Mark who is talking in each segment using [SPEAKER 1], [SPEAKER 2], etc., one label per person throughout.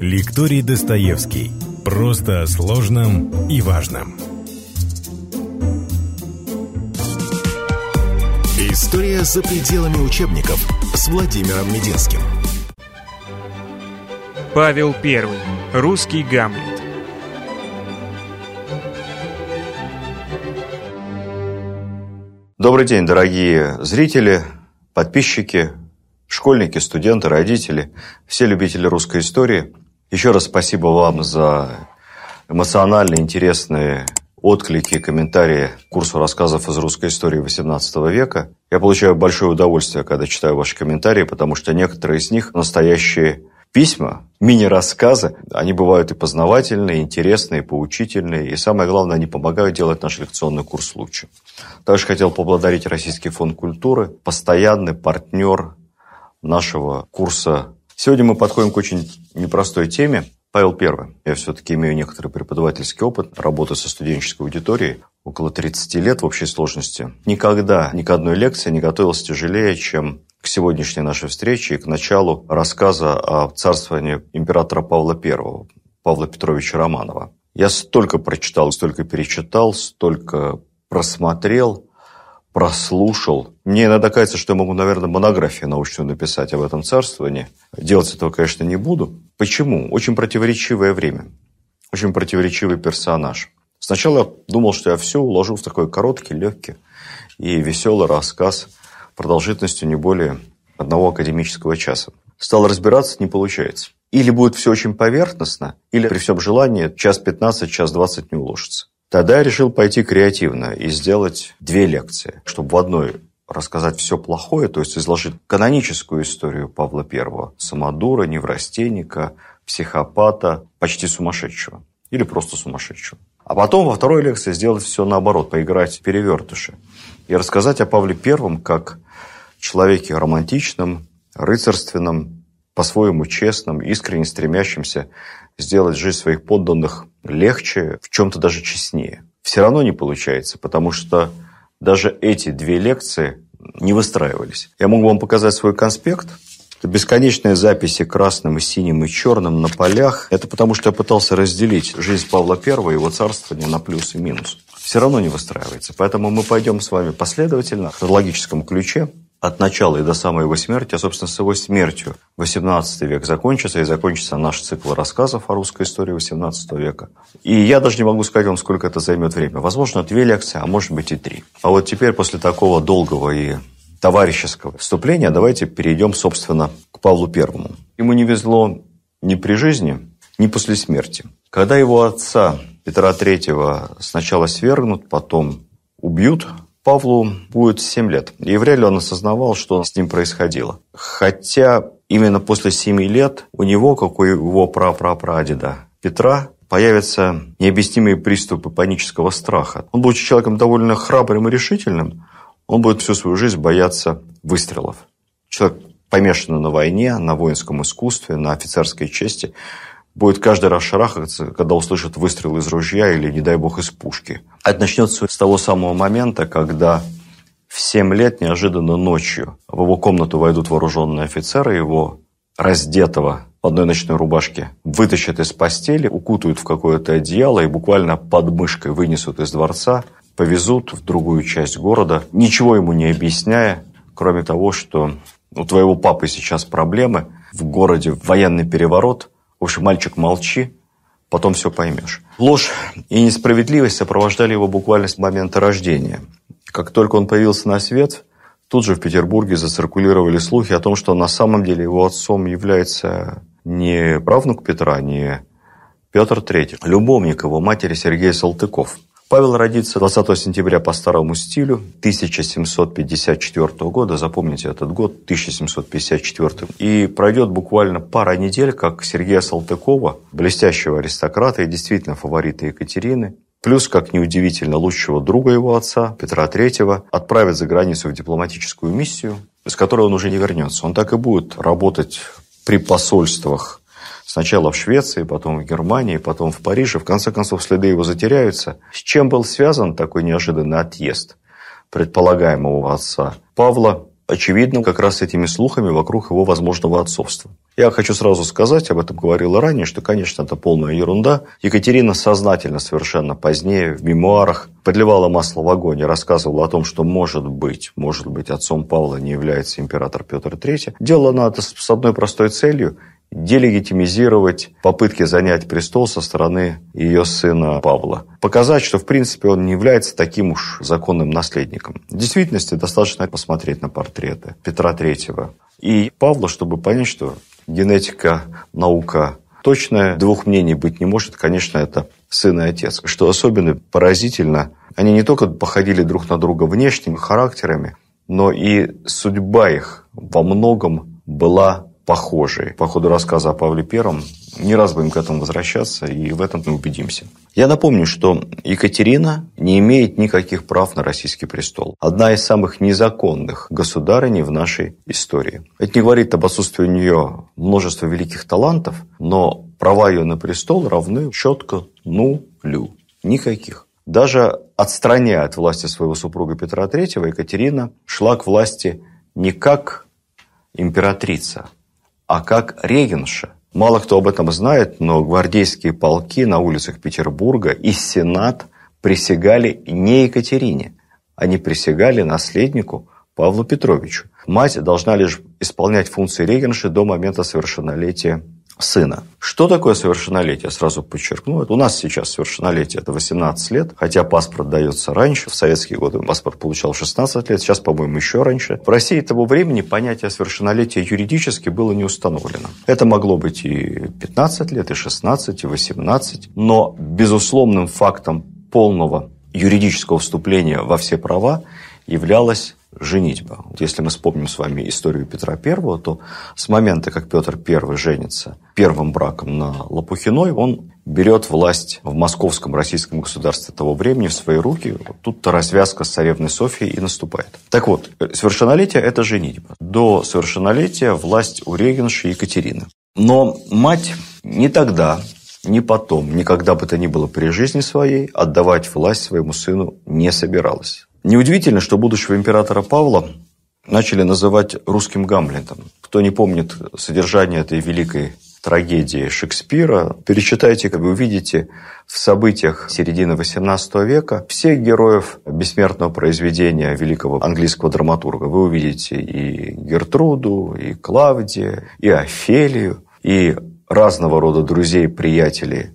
[SPEAKER 1] Лекторий Достоевский. Просто о сложном и важном.
[SPEAKER 2] История за пределами учебников с Владимиром Мединским.
[SPEAKER 3] Павел I. Русский Гамлет.
[SPEAKER 4] Добрый день, дорогие зрители, подписчики, школьники, студенты, родители, все любители русской истории. Еще раз спасибо вам за эмоционально интересные отклики, комментарии к курсу рассказов из русской истории XVIII века. Я получаю большое удовольствие, когда читаю ваши комментарии, потому что некоторые из них настоящие письма, мини-рассказы. Они бывают и познавательные, и интересные, и поучительные. И самое главное, они помогают делать наш лекционный курс лучше. Также хотел поблагодарить Российский фонд культуры, постоянный партнер нашего курса. Сегодня мы подходим к очень непростой теме. Павел I. Я все-таки имею некоторый преподавательский опыт работы со студенческой аудиторией. Около 30 лет в общей сложности. Никогда ни к одной лекции не готовился тяжелее, чем к сегодняшней нашей встрече и к началу рассказа о царствовании императора Павла I, Павла Петровича Романова. Я столько прочитал, столько перечитал, столько просмотрел, прослушал. Мне иногда кажется, что я могу, наверное, монографию научную написать об этом царствовании. Делать этого, конечно, не буду. Почему? Очень противоречивое время. Очень противоречивый персонаж. Сначала я думал, что я все уложу в такой короткий, легкий и веселый рассказ продолжительностью не более одного академического часа. Стал разбираться, не получается. Или будет все очень поверхностно, или при всем желании час 15, час 20 не уложится. Тогда я решил пойти креативно и сделать две лекции, чтобы в одной рассказать все плохое, то есть изложить каноническую историю Павла I, самодура, неврастенника, психопата, почти сумасшедшего или просто сумасшедшего. А потом во второй лекции сделать все наоборот, поиграть в перевертыши и рассказать о Павле I как человеке романтичном, рыцарственном, по-своему честном, искренне стремящемся сделать жизнь своих подданных легче, в чем-то даже честнее. Все равно не получается, потому что даже эти две лекции не выстраивались. Я могу вам показать свой конспект. Это бесконечные записи красным и синим и черным на полях. Это потому, что я пытался разделить жизнь Павла I и его царствование на плюс и минус. Все равно не выстраивается. Поэтому мы пойдем с вами последовательно, в хронологическом ключе от начала и до самой его смерти, а, собственно, с его смертью 18 век закончится, и закончится наш цикл рассказов о русской истории 18 века. И я даже не могу сказать вам, сколько это займет время. Возможно, две лекции, а может быть и три. А вот теперь, после такого долгого и товарищеского вступления, давайте перейдем, собственно, к Павлу Первому. Ему не везло ни при жизни, ни после смерти. Когда его отца Петра Третьего сначала свергнут, потом убьют, Павлу будет 7 лет. И вряд ли он осознавал, что с ним происходило. Хотя именно после 7 лет у него, как у его прапрапрадеда Петра, появятся необъяснимые приступы панического страха. Он, будучи человеком довольно храбрым и решительным, он будет всю свою жизнь бояться выстрелов. Человек помешанный на войне, на воинском искусстве, на офицерской чести – будет каждый раз шарахаться, когда услышит выстрел из ружья или, не дай бог, из пушки. Это начнется с того самого момента, когда в 7 лет неожиданно ночью в его комнату войдут вооруженные офицеры, его раздетого в одной ночной рубашке вытащат из постели, укутают в какое-то одеяло и буквально под мышкой вынесут из дворца, повезут в другую часть города, ничего ему не объясняя, кроме того, что у твоего папы сейчас проблемы, в городе военный переворот – в общем, мальчик, молчи, потом все поймешь. Ложь и несправедливость сопровождали его буквально с момента рождения. Как только он появился на свет, тут же в Петербурге зациркулировали слухи о том, что на самом деле его отцом является не правнук Петра, не Петр III, любовник его матери Сергей Салтыков – Павел родится 20 сентября по старому стилю 1754 года. Запомните этот год, 1754. И пройдет буквально пара недель, как Сергея Салтыкова, блестящего аристократа и действительно фаворита Екатерины, плюс, как неудивительно, лучшего друга его отца, Петра III, отправят за границу в дипломатическую миссию, с которой он уже не вернется. Он так и будет работать при посольствах Сначала в Швеции, потом в Германии, потом в Париже. В конце концов, следы его затеряются. С чем был связан такой неожиданный отъезд предполагаемого отца Павла? очевидно, как раз этими слухами вокруг его возможного отцовства. Я хочу сразу сказать, об этом говорил ранее, что, конечно, это полная ерунда. Екатерина сознательно совершенно позднее в мемуарах подливала масло в огонь и рассказывала о том, что, может быть, может быть, отцом Павла не является император Петр III. Делала она это с одной простой целью – делегитимизировать попытки занять престол со стороны ее сына Павла. Показать, что в принципе он не является таким уж законным наследником. В действительности достаточно посмотреть на портреты Петра III и Павла, чтобы понять, что генетика, наука точная, двух мнений быть не может. Конечно, это сын и отец. Что особенно поразительно, они не только походили друг на друга внешними характерами, но и судьба их во многом была похожие. По ходу рассказа о Павле Первом не раз будем к этому возвращаться, и в этом мы убедимся. Я напомню, что Екатерина не имеет никаких прав на российский престол. Одна из самых незаконных государыней в нашей истории. Это не говорит об отсутствии у нее множества великих талантов, но права ее на престол равны четко нулю. Никаких. Даже отстраняя от власти своего супруга Петра III, Екатерина шла к власти не как императрица, а как регенша. Мало кто об этом знает, но гвардейские полки на улицах Петербурга и Сенат присягали не Екатерине. Они присягали наследнику Павлу Петровичу. Мать должна лишь исполнять функции регенши до момента совершеннолетия сына. Что такое совершеннолетие? Сразу подчеркну. У нас сейчас совершеннолетие – это 18 лет, хотя паспорт дается раньше. В советские годы паспорт получал 16 лет, сейчас, по-моему, еще раньше. В России того времени понятие совершеннолетия юридически было не установлено. Это могло быть и 15 лет, и 16, и 18. Но безусловным фактом полного юридического вступления во все права являлось женитьба. Если мы вспомним с вами историю Петра I, то с момента, как Петр I женится первым браком на Лопухиной, он берет власть в московском российском государстве того времени в свои руки. Вот тут-то развязка с царевной Софией и наступает. Так вот, совершеннолетие – это женитьба. До совершеннолетия власть у регенши Екатерины. Но мать не тогда, ни потом, никогда бы то ни было при жизни своей отдавать власть своему сыну не собиралась. Неудивительно, что будущего императора Павла начали называть русским Гамлетом. Кто не помнит содержание этой великой трагедии Шекспира, перечитайте, как вы увидите в событиях середины XVIII века всех героев бессмертного произведения великого английского драматурга. Вы увидите и Гертруду, и Клавдия, и Офелию, и разного рода друзей, приятелей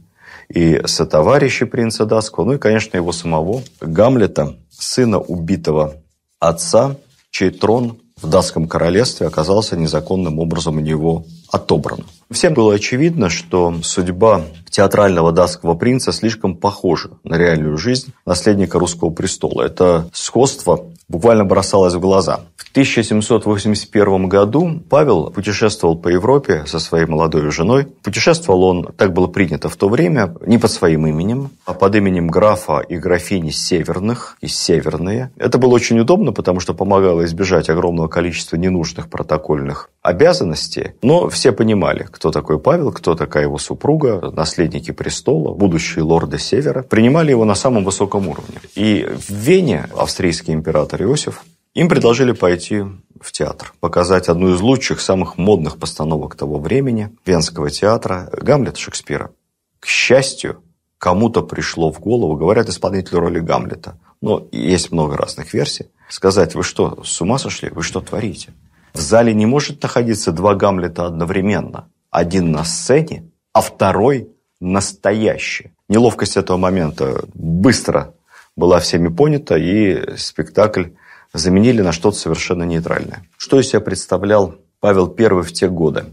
[SPEAKER 4] и сотоварищей принца датского, ну и, конечно, его самого, Гамлета, сына убитого отца, чей трон в датском королевстве оказался незаконным образом у него отобран. Всем было очевидно, что судьба театрального датского принца слишком похожа на реальную жизнь наследника русского престола. Это сходство буквально бросалось в глаза. В 1781 году Павел путешествовал по Европе со своей молодой женой. Путешествовал он, так было принято в то время, не под своим именем, а под именем графа и графини Северных и Северные. Это было очень удобно, потому что помогало избежать огромного количества ненужных протокольных обязанностей. Но все понимали, кто такой Павел, кто такая его супруга, наследники престола, будущие лорды Севера. Принимали его на самом высоком уровне. И в Вене австрийский император Иосиф им предложили пойти в театр, показать одну из лучших, самых модных постановок того времени, Венского театра, Гамлет Шекспира. К счастью, кому-то пришло в голову, говорят, исполнителю роли Гамлета, но есть много разных версий, сказать, вы что, с ума сошли? Вы что творите? В зале не может находиться два Гамлета одновременно. Один на сцене, а второй настоящий. Неловкость этого момента быстро была всеми понята, и спектакль заменили на что-то совершенно нейтральное. Что из себя представлял Павел I в те годы?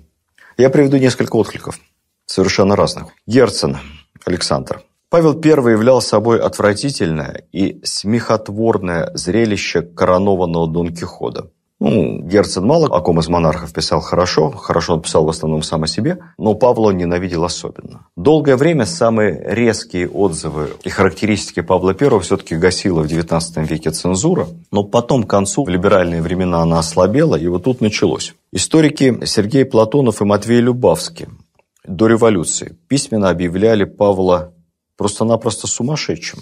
[SPEAKER 4] Я приведу несколько откликов, совершенно разных. Герцен Александр. Павел I являл собой отвратительное и смехотворное зрелище коронованного Дон Кихота. Ну, Герцен мало о ком из монархов писал хорошо, хорошо он писал в основном сам о себе, но Павла ненавидел особенно. Долгое время самые резкие отзывы и характеристики Павла I все-таки гасила в XIX веке цензура, но потом к концу, в либеральные времена она ослабела, и вот тут началось. Историки Сергей Платонов и Матвей Любавский до революции письменно объявляли Павла просто-напросто сумасшедшим.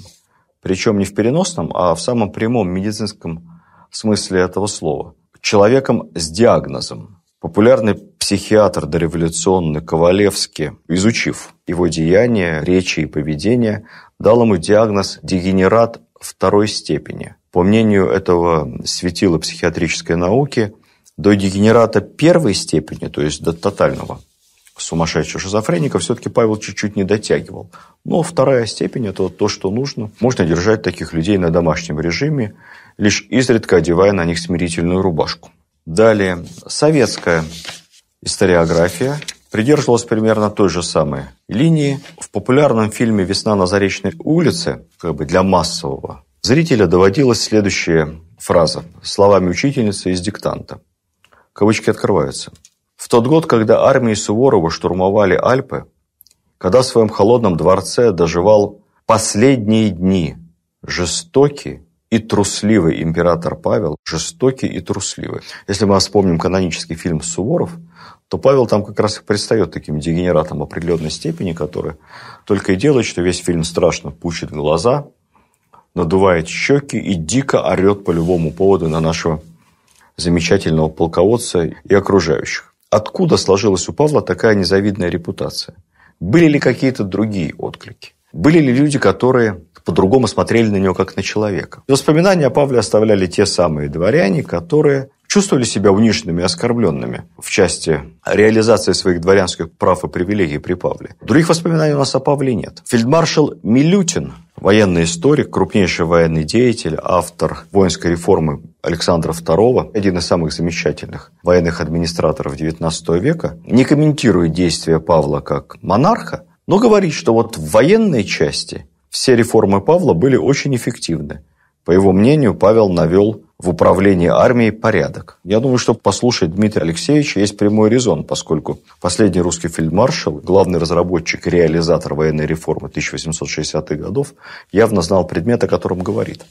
[SPEAKER 4] Причем не в переносном, а в самом прямом медицинском смысле этого слова. Человеком с диагнозом. Популярный психиатр дореволюционный Ковалевский, изучив его деяния, речи и поведение, дал ему диагноз «дегенерат второй степени». По мнению этого светила психиатрической науки, до дегенерата первой степени, то есть до тотального сумасшедшего шизофреника, все-таки Павел чуть-чуть не дотягивал. Но вторая степень – это то, что нужно. Можно держать таких людей на домашнем режиме, лишь изредка одевая на них смирительную рубашку. Далее, советская историография придерживалась примерно той же самой линии. В популярном фильме «Весна на Заречной улице» как бы для массового зрителя доводилась следующая фраза словами учительницы из диктанта. Кавычки открываются. В тот год, когда армии Суворова штурмовали Альпы, когда в своем холодном дворце доживал последние дни жестокий и трусливый император Павел, жестокий и трусливый. Если мы вспомним канонический фильм «Суворов», то Павел там как раз и предстает таким дегенератом определенной степени, который только и делает, что весь фильм страшно пучит глаза, надувает щеки и дико орет по любому поводу на нашего замечательного полководца и окружающих. Откуда сложилась у Павла такая незавидная репутация? Были ли какие-то другие отклики? Были ли люди, которые по-другому смотрели на него, как на человека? Воспоминания о Павле оставляли те самые дворяне, которые чувствовали себя униженными и оскорбленными в части реализации своих дворянских прав и привилегий при Павле. Других воспоминаний у нас о Павле нет. Фельдмаршал Милютин, военный историк, крупнейший военный деятель, автор воинской реформы Александра II, один из самых замечательных военных администраторов XIX века, не комментирует действия Павла как монарха, но говорит, что вот в военной части все реформы Павла были очень эффективны. По его мнению, Павел навел в управлении армией порядок. Я думаю, что послушать Дмитрия Алексеевича есть прямой резон, поскольку последний русский фельдмаршал, главный разработчик и реализатор военной реформы 1860-х годов, явно знал предмет, о котором говорит.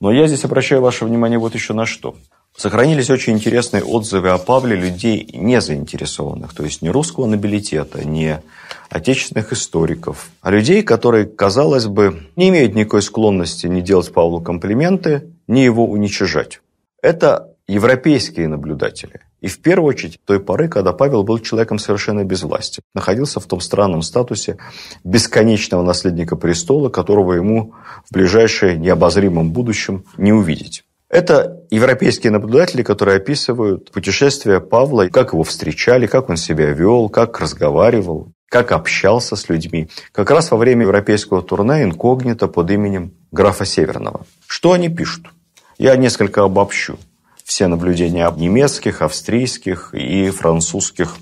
[SPEAKER 4] Но я здесь обращаю ваше внимание вот еще на что. Сохранились очень интересные отзывы о Павле людей не заинтересованных, то есть не русского нобилитета, не отечественных историков, а людей, которые, казалось бы, не имеют никакой склонности не делать Павлу комплименты, не его уничижать. Это европейские наблюдатели. И в первую очередь той поры, когда Павел был человеком совершенно без власти. Находился в том странном статусе бесконечного наследника престола, которого ему в ближайшее необозримом будущем не увидеть. Это европейские наблюдатели, которые описывают путешествия Павла, как его встречали, как он себя вел, как разговаривал, как общался с людьми. Как раз во время европейского турне инкогнито под именем графа Северного. Что они пишут? Я несколько обобщу. Все наблюдения немецких, австрийских и французских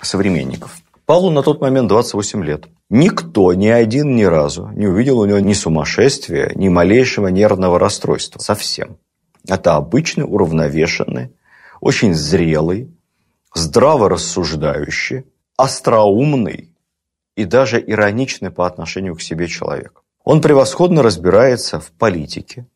[SPEAKER 4] современников. Павлу на тот момент 28 лет. Никто, ни один ни разу не увидел у него ни сумасшествия, ни малейшего нервного расстройства. Совсем. Это обычный, уравновешенный, очень зрелый, здраво рассуждающий, остроумный и даже ироничный по отношению к себе человек. Он превосходно разбирается в политике,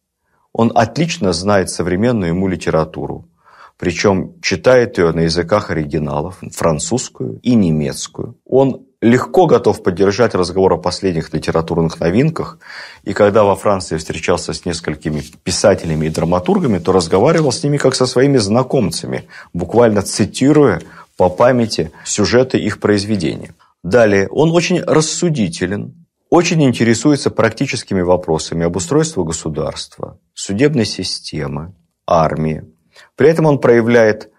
[SPEAKER 4] он отлично знает современную ему литературу, причем читает ее на языках оригиналов, французскую и немецкую. Он легко готов поддержать разговор о последних литературных новинках, и когда во Франции встречался с несколькими писателями и драматургами, то разговаривал с ними как со своими знакомцами, буквально цитируя по памяти сюжеты их произведения. Далее, он очень рассудителен, очень интересуется практическими вопросами обустройства государства, судебной системы, армии. При этом он проявляет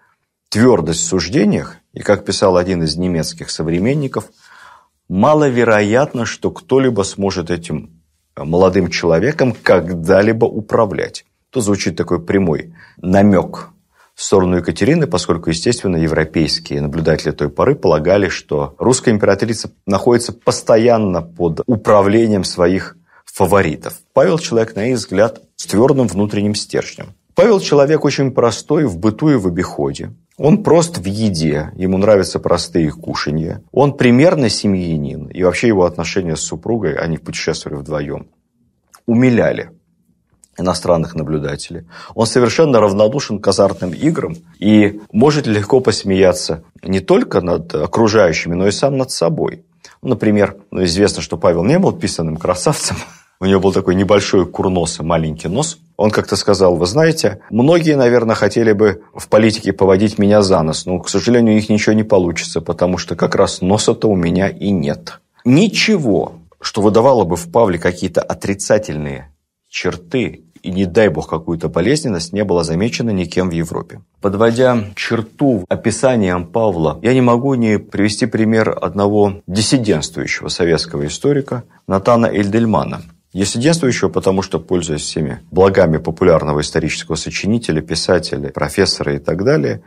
[SPEAKER 4] твердость в суждениях, и, как писал один из немецких современников, маловероятно, что кто-либо сможет этим молодым человеком когда-либо управлять. Тут звучит такой прямой намек в сторону Екатерины, поскольку, естественно, европейские наблюдатели той поры полагали, что русская императрица находится постоянно под управлением своих фаворитов. Павел человек, на их взгляд, с твердым внутренним стержнем. Павел человек очень простой в быту и в обиходе. Он прост в еде, ему нравятся простые кушанья. Он примерно семьянин, и вообще его отношения с супругой, они путешествовали вдвоем, умиляли иностранных наблюдателей. Он совершенно равнодушен к азартным играм и может легко посмеяться не только над окружающими, но и сам над собой. Например, известно, что Павел не был писанным красавцем, у него был такой небольшой курнос и маленький нос. Он как-то сказал, вы знаете, многие, наверное, хотели бы в политике поводить меня за нос, но, к сожалению, у них ничего не получится, потому что как раз носа-то у меня и нет. Ничего, что выдавало бы в Павле какие-то отрицательные черты и, не дай бог, какую-то болезненность не было замечено никем в Европе. Подводя черту описанием Павла, я не могу не привести пример одного диссидентствующего советского историка Натана Эльдельмана. Диссидентствующего, потому что, пользуясь всеми благами популярного исторического сочинителя, писателя, профессора и так далее,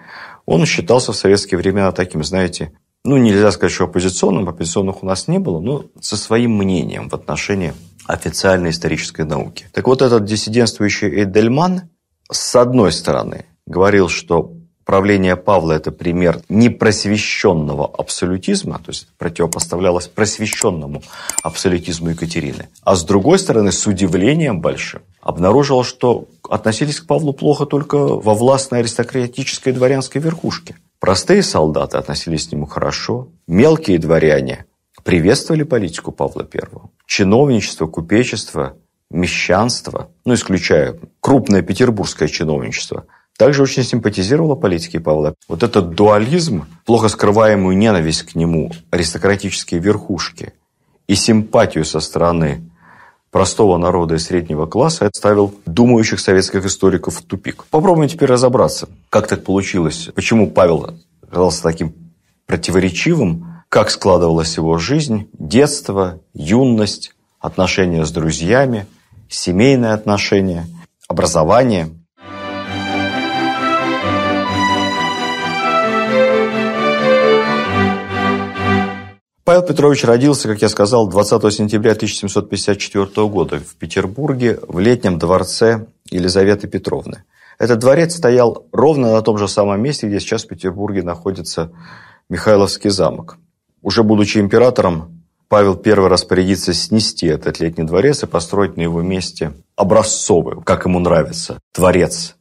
[SPEAKER 4] он считался в советские времена таким, знаете, ну, нельзя сказать, что оппозиционным, оппозиционных у нас не было, но со своим мнением в отношении официальной исторической науки. Так вот, этот диссидентствующий Эйдельман, с одной стороны, говорил, что правление Павла – это пример непросвещенного абсолютизма, то есть противопоставлялось просвещенному абсолютизму Екатерины. А с другой стороны, с удивлением большим, обнаружил, что относились к Павлу плохо только во властной аристократической дворянской верхушке. Простые солдаты относились к нему хорошо, мелкие дворяне приветствовали политику Павла I. Чиновничество, купечество, мещанство, ну, исключая крупное петербургское чиновничество, также очень симпатизировало политике Павла. Вот этот дуализм, плохо скрываемую ненависть к нему аристократические верхушки и симпатию со стороны простого народа и среднего класса ставил думающих советских историков в тупик. Попробуем теперь разобраться, как так получилось, почему Павел оказался таким противоречивым, как складывалась его жизнь, детство, юность, отношения с друзьями, семейные отношения, образование. Павел Петрович родился, как я сказал, 20 сентября 1754 года в Петербурге в летнем дворце Елизаветы Петровны. Этот дворец стоял ровно на том же самом месте, где сейчас в Петербурге находится Михайловский замок. Уже будучи императором, Павел I распорядится снести этот летний дворец и построить на его месте образцовый, как ему нравится, дворец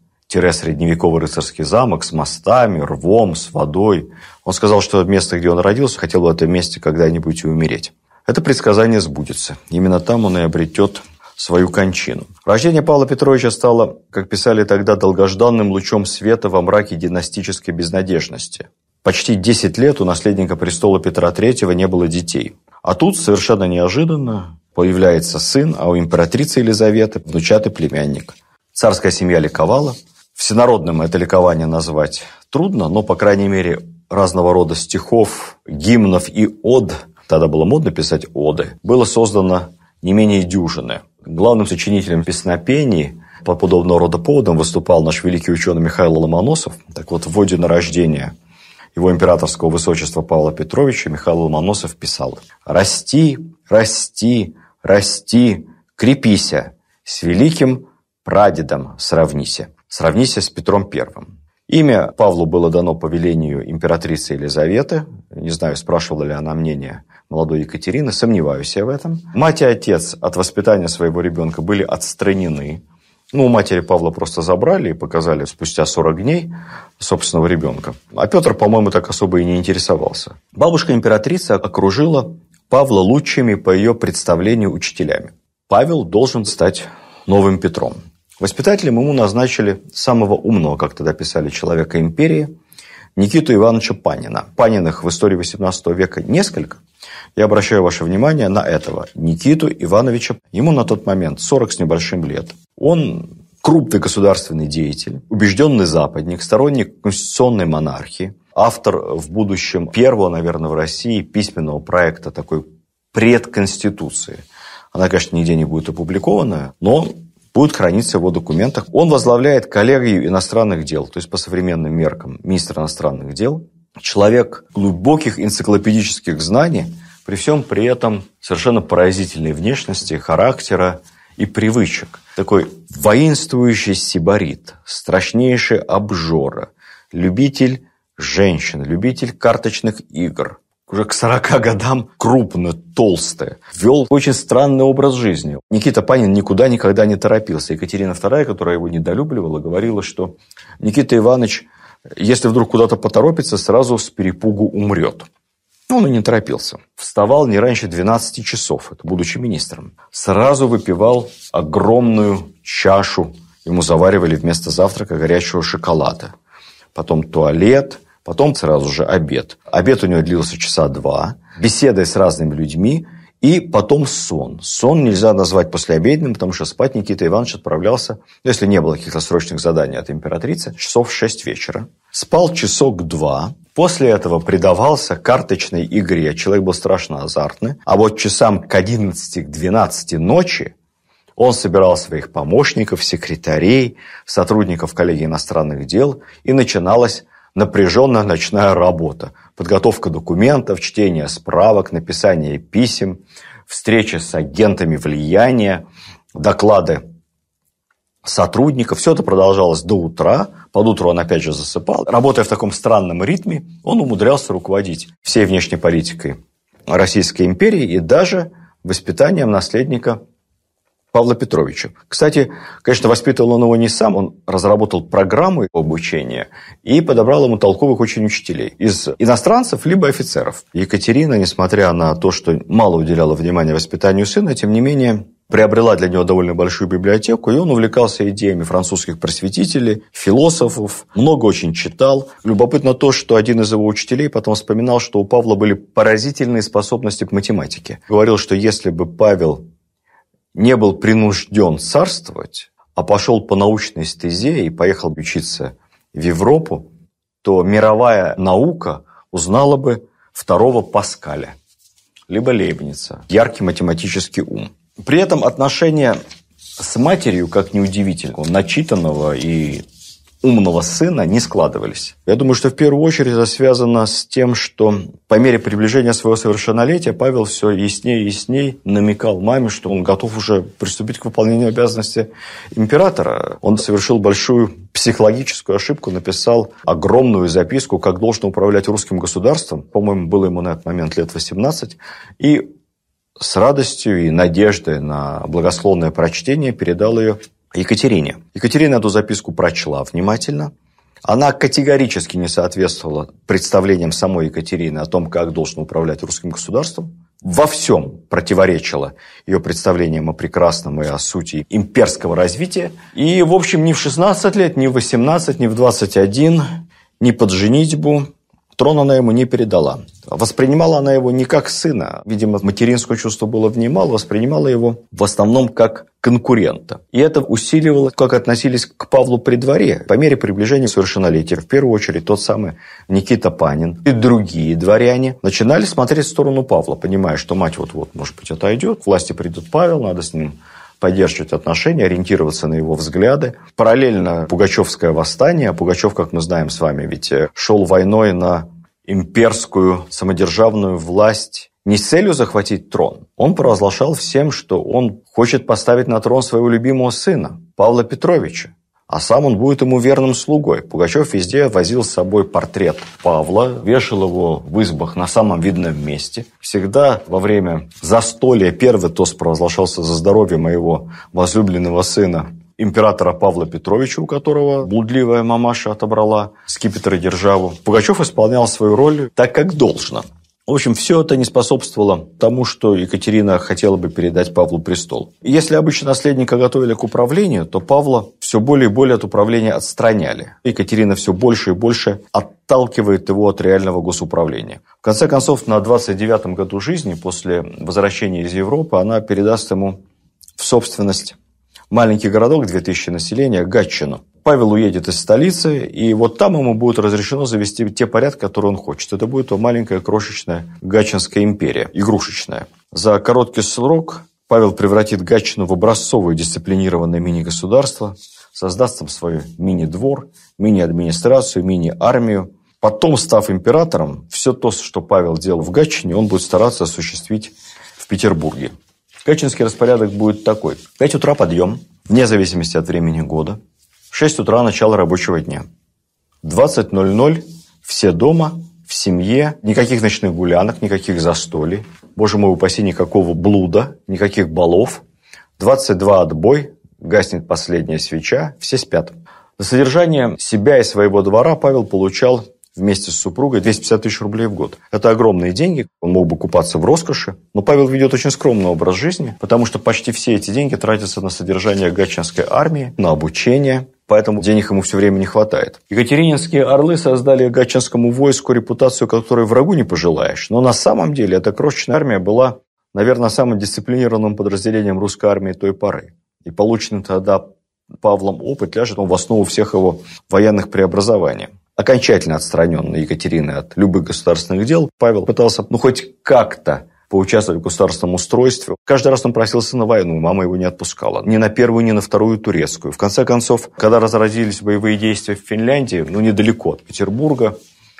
[SPEAKER 4] средневековый рыцарский замок с мостами, рвом, с водой. Он сказал, что место, где он родился, хотел в этом месте когда-нибудь и умереть. Это предсказание сбудется. Именно там он и обретет свою кончину. Рождение Павла Петровича стало, как писали тогда, долгожданным лучом света во мраке династической безнадежности. Почти 10 лет у наследника престола Петра III не было детей. А тут совершенно неожиданно появляется сын, а у императрицы Елизаветы внучатый племянник. Царская семья ликовала. Всенародным это ликование назвать трудно, но, по крайней мере, разного рода стихов, гимнов и од, тогда было модно писать оды, было создано не менее дюжины. Главным сочинителем песнопений по подобного рода поводам выступал наш великий ученый Михаил Ломоносов. Так вот, в воде на рождение его императорского высочества Павла Петровича Михаил Ломоносов писал «Расти, расти, расти, крепися, с великим прадедом сравнися». Сравнися с Петром Первым. Имя Павлу было дано по велению императрицы Елизаветы. Не знаю, спрашивала ли она мнение молодой Екатерины, сомневаюсь я в этом. Мать и отец от воспитания своего ребенка были отстранены. Ну, у матери Павла просто забрали и показали спустя 40 дней собственного ребенка. А Петр, по-моему, так особо и не интересовался. Бабушка-императрица окружила Павла лучшими по ее представлению учителями. Павел должен стать новым Петром. Воспитателем ему назначили самого умного, как тогда писали, человека империи, Никиту Ивановича Панина. Паниных в истории XVIII века несколько. Я обращаю ваше внимание на этого Никиту Ивановича. Ему на тот момент 40 с небольшим лет. Он крупный государственный деятель, убежденный западник, сторонник конституционной монархии, автор в будущем первого, наверное, в России письменного проекта такой предконституции. Она, конечно, нигде не будет опубликована, но будет храниться в его документах. Он возглавляет коллегию иностранных дел, то есть по современным меркам министр иностранных дел. Человек глубоких энциклопедических знаний, при всем при этом совершенно поразительной внешности, характера, и привычек. Такой воинствующий сибарит, страшнейший обжора, любитель женщин, любитель карточных игр. Уже к 40 годам крупно, толстый. Вел очень странный образ жизни. Никита Панин никуда никогда не торопился. Екатерина II, которая его недолюбливала, говорила, что Никита Иванович, если вдруг куда-то поторопится, сразу с перепугу умрет. Он и не торопился. Вставал не раньше 12 часов, это будучи министром. Сразу выпивал огромную чашу Ему заваривали вместо завтрака горячего шоколада. Потом туалет, потом сразу же обед. Обед у него длился часа два. Беседы с разными людьми. И потом сон. Сон нельзя назвать послеобеденным, потому что спать Никита Иванович отправлялся, если не было каких-то срочных заданий от императрицы, часов в 6 вечера. Спал часок-два. После этого предавался карточной игре. Человек был страшно азартный. А вот часам к 11 к 12 ночи он собирал своих помощников, секретарей, сотрудников коллегии иностранных дел, и начиналась напряженная ночная работа. Подготовка документов, чтение справок, написание писем, встречи с агентами влияния, доклады сотрудников. Все это продолжалось до утра. Под утро он опять же засыпал. Работая в таком странном ритме, он умудрялся руководить всей внешней политикой Российской империи и даже воспитанием наследника Павла Петровича. Кстати, конечно, воспитывал он его не сам, он разработал программу обучения и подобрал ему толковых очень учителей из иностранцев либо офицеров. Екатерина, несмотря на то, что мало уделяла внимания воспитанию сына, тем не менее приобрела для него довольно большую библиотеку, и он увлекался идеями французских просветителей, философов, много очень читал. Любопытно то, что один из его учителей потом вспоминал, что у Павла были поразительные способности к математике. Говорил, что если бы Павел не был принужден царствовать, а пошел по научной стезе и поехал учиться в Европу, то мировая наука узнала бы второго Паскаля, либо Лейбница, яркий математический ум. При этом отношения с матерью, как неудивительно, начитанного и умного сына не складывались. Я думаю, что в первую очередь это связано с тем, что по мере приближения своего совершеннолетия Павел все яснее и яснее намекал маме, что он готов уже приступить к выполнению обязанности императора. Он совершил большую психологическую ошибку, написал огромную записку, как должен управлять русским государством. По-моему, было ему на этот момент лет 18. И с радостью и надеждой на благословное прочтение передал ее Екатерине. Екатерина эту записку прочла внимательно. Она категорически не соответствовала представлениям самой Екатерины о том, как должен управлять русским государством. Во всем противоречила ее представлениям о прекрасном и о сути имперского развития. И, в общем, ни в 16 лет, ни в 18, ни в 21, ни под женитьбу Трон она ему не передала. Воспринимала она его не как сына. Видимо, материнское чувство было в ней мало. Воспринимала его в основном как конкурента. И это усиливало, как относились к Павлу при дворе. По мере приближения совершеннолетия, в первую очередь тот самый Никита Панин и другие дворяне начинали смотреть в сторону Павла, понимая, что мать вот-вот, может быть, отойдет, к власти придет Павел, надо с ним поддерживать отношения, ориентироваться на его взгляды. Параллельно Пугачевское восстание. Пугачев, как мы знаем с вами, ведь э, шел войной на имперскую самодержавную власть не с целью захватить трон. Он провозглашал всем, что он хочет поставить на трон своего любимого сына, Павла Петровича а сам он будет ему верным слугой. Пугачев везде возил с собой портрет Павла, вешал его в избах на самом видном месте. Всегда во время застолья первый тост провозглашался за здоровье моего возлюбленного сына, императора Павла Петровича, у которого блудливая мамаша отобрала скипетр и державу. Пугачев исполнял свою роль так, как должно. В общем, все это не способствовало тому, что Екатерина хотела бы передать Павлу престол. Если обычно наследника готовили к управлению, то Павла все более и более от управления отстраняли. Екатерина все больше и больше отталкивает его от реального госуправления. В конце концов, на 29-м году жизни, после возвращения из Европы, она передаст ему в собственность маленький городок, 2000 населения, Гатчину. Павел уедет из столицы, и вот там ему будет разрешено завести те порядки, которые он хочет. Это будет маленькая крошечная Гатчинская империя, игрушечная. За короткий срок Павел превратит Гатчину в образцовое дисциплинированное мини-государство, создаст там свой мини-двор, мини-администрацию, мини-армию. Потом, став императором, все то, что Павел делал в Гатчине, он будет стараться осуществить в Петербурге. Гатчинский распорядок будет такой. В 5 утра подъем, вне зависимости от времени года – 6 утра начало рабочего дня. 20.00 все дома, в семье, никаких ночных гулянок, никаких застолий. Боже мой, упаси, никакого блуда, никаких балов. 22 отбой, гаснет последняя свеча, все спят. На содержание себя и своего двора Павел получал вместе с супругой 250 тысяч рублей в год. Это огромные деньги. Он мог бы купаться в роскоши. Но Павел ведет очень скромный образ жизни, потому что почти все эти деньги тратятся на содержание Гатчинской армии, на обучение, поэтому денег ему все время не хватает. Екатерининские орлы создали гатчинскому войску репутацию, которой врагу не пожелаешь. Но на самом деле эта крошечная армия была, наверное, самым дисциплинированным подразделением русской армии той поры. И полученный тогда Павлом опыт ляжет он в основу всех его военных преобразований. Окончательно отстраненный Екатерины от любых государственных дел, Павел пытался, ну, хоть как-то поучаствовать в государственном устройстве. Каждый раз он просился на войну, мама его не отпускала. Ни на первую, ни на вторую турецкую. В конце концов, когда разразились боевые действия в Финляндии, ну, недалеко от Петербурга,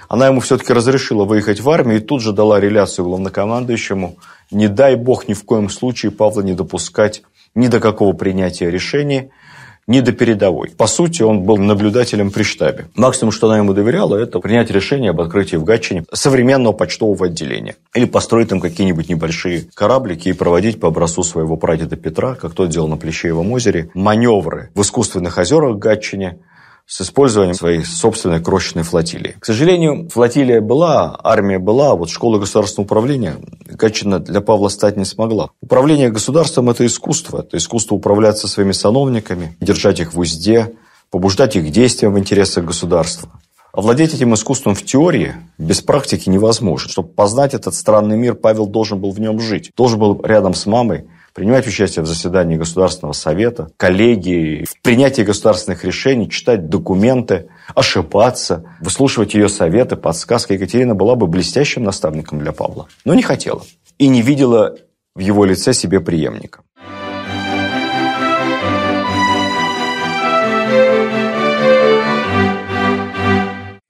[SPEAKER 4] она ему все-таки разрешила выехать в армию и тут же дала реляцию главнокомандующему. Не дай бог ни в коем случае Павла не допускать ни до какого принятия решения – не до передовой. По сути, он был наблюдателем при штабе. Максимум, что она ему доверяла, это принять решение об открытии в Гатчине современного почтового отделения. Или построить там какие-нибудь небольшие кораблики и проводить по образцу своего прадеда Петра, как тот делал на Плещеевом озере, маневры в искусственных озерах Гатчине – с использованием своей собственной крошечной флотилии. К сожалению, флотилия была, армия была, вот школа государственного управления Гатчина для Павла стать не смогла. Управление государством – это искусство. Это искусство управлять со своими сановниками, держать их в узде, побуждать их действиям в интересах государства. Овладеть этим искусством в теории без практики невозможно. Чтобы познать этот странный мир, Павел должен был в нем жить. Должен был рядом с мамой принимать участие в заседании Государственного совета, коллегии, в принятии государственных решений, читать документы, ошибаться, выслушивать ее советы, подсказки. Екатерина была бы блестящим наставником для Павла, но не хотела и не видела в его лице себе преемника.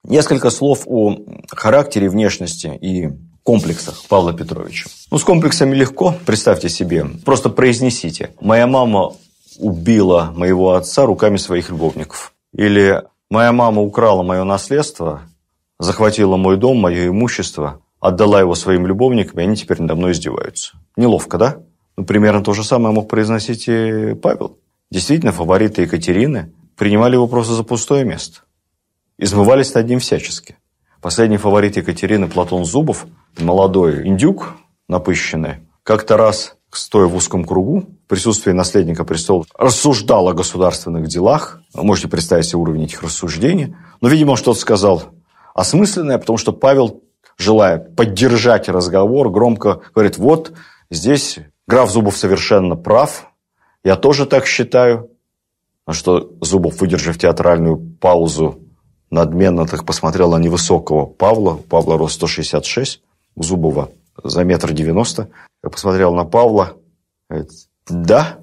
[SPEAKER 4] Несколько слов о характере, внешности и комплексах Павла Петровича. Ну, с комплексами легко, представьте себе. Просто произнесите. Моя мама убила моего отца руками своих любовников. Или моя мама украла мое наследство, захватила мой дом, мое имущество, отдала его своим любовникам, и они теперь надо мной издеваются. Неловко, да? Ну, примерно то же самое мог произносить и Павел. Действительно, фавориты Екатерины принимали его просто за пустое место. Измывались над ним всячески. Последний фаворит Екатерины Платон Зубов, молодой индюк, напыщенный, как-то раз, стоя в узком кругу, в присутствии наследника престола, рассуждал о государственных делах. Можете представить себе уровень этих рассуждений. Но, видимо, что-то сказал осмысленное, потому что Павел, желая поддержать разговор, громко говорит, вот здесь граф Зубов совершенно прав, я тоже так считаю. На что Зубов, выдержав театральную паузу, надменно так посмотрел на невысокого Павла. Павла рост 166, у Зубова за метр девяносто. Я посмотрел на Павла. Говорит, да?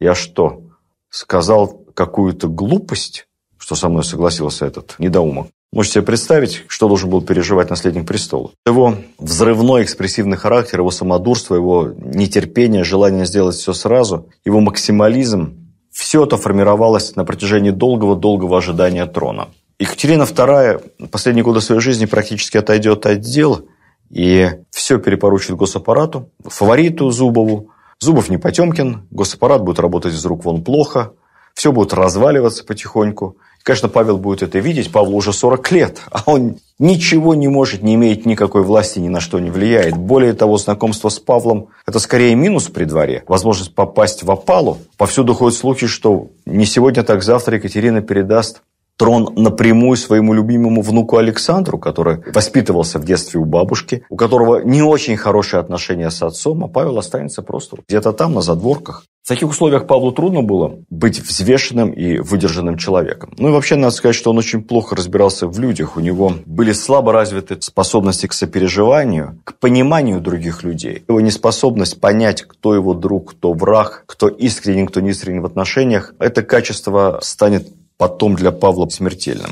[SPEAKER 4] Я что, сказал какую-то глупость, что со мной согласился этот недоумок? Можете себе представить, что должен был переживать наследник престола. Его взрывной экспрессивный характер, его самодурство, его нетерпение, желание сделать все сразу, его максимализм, все это формировалось на протяжении долгого-долгого ожидания трона. Екатерина II последние годы своей жизни практически отойдет от дел и все перепоручит госаппарату, фавориту Зубову. Зубов не Потемкин, госаппарат будет работать из рук вон плохо, все будет разваливаться потихоньку. И, конечно, Павел будет это видеть, Павлу уже 40 лет, а он ничего не может, не имеет никакой власти, ни на что не влияет. Более того, знакомство с Павлом – это скорее минус при дворе, возможность попасть в опалу. Повсюду ходят слухи, что не сегодня, так завтра Екатерина передаст трон напрямую своему любимому внуку Александру, который воспитывался в детстве у бабушки, у которого не очень хорошие отношения с отцом, а Павел останется просто где-то там, на задворках. В таких условиях Павлу трудно было быть взвешенным и выдержанным человеком. Ну и вообще, надо сказать, что он очень плохо разбирался в людях. У него были слабо развиты способности к сопереживанию, к пониманию других людей. Его неспособность понять, кто его друг, кто враг, кто искренен, кто не искренен в отношениях, это качество станет потом для Павла смертельным.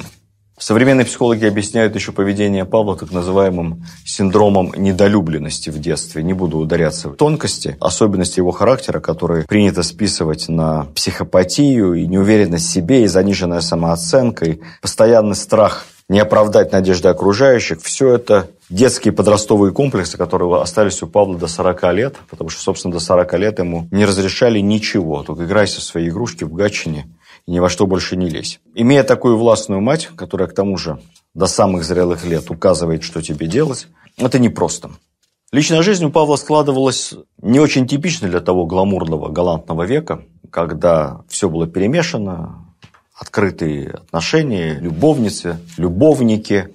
[SPEAKER 4] Современные психологи объясняют еще поведение Павла так называемым синдромом недолюбленности в детстве. Не буду ударяться в тонкости, особенности его характера, которые принято списывать на психопатию и неуверенность в себе, и заниженная самооценка, и постоянный страх не оправдать надежды окружающих. Все это детские подростковые комплексы, которые остались у Павла до 40 лет, потому что, собственно, до 40 лет ему не разрешали ничего, только играйся в свои игрушки в Гатчине и ни во что больше не лезь. Имея такую властную мать, которая к тому же до самых зрелых лет указывает, что тебе делать, это непросто. Личная жизнь у Павла складывалась не очень типично для того гламурного, галантного века, когда все было перемешано, открытые отношения, любовницы, любовники.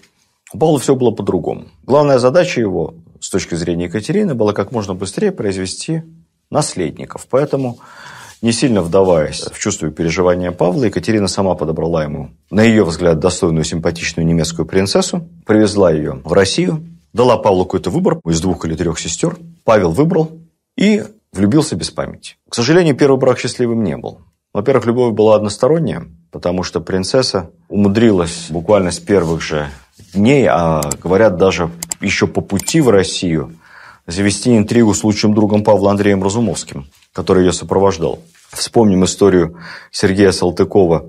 [SPEAKER 4] У Павла все было по-другому. Главная задача его, с точки зрения Екатерины, была как можно быстрее произвести наследников. Поэтому, не сильно вдаваясь в чувство и переживания Павла, Екатерина сама подобрала ему, на ее взгляд, достойную симпатичную немецкую принцессу, привезла ее в Россию, дала Павлу какой-то выбор из двух или трех сестер. Павел выбрал и влюбился без памяти. К сожалению, первый брак счастливым не был. Во-первых, любовь была односторонняя, потому что принцесса умудрилась буквально с первых же дней, а говорят даже еще по пути в Россию, завести интригу с лучшим другом Павла Андреем Разумовским, который ее сопровождал. Вспомним историю Сергея Салтыкова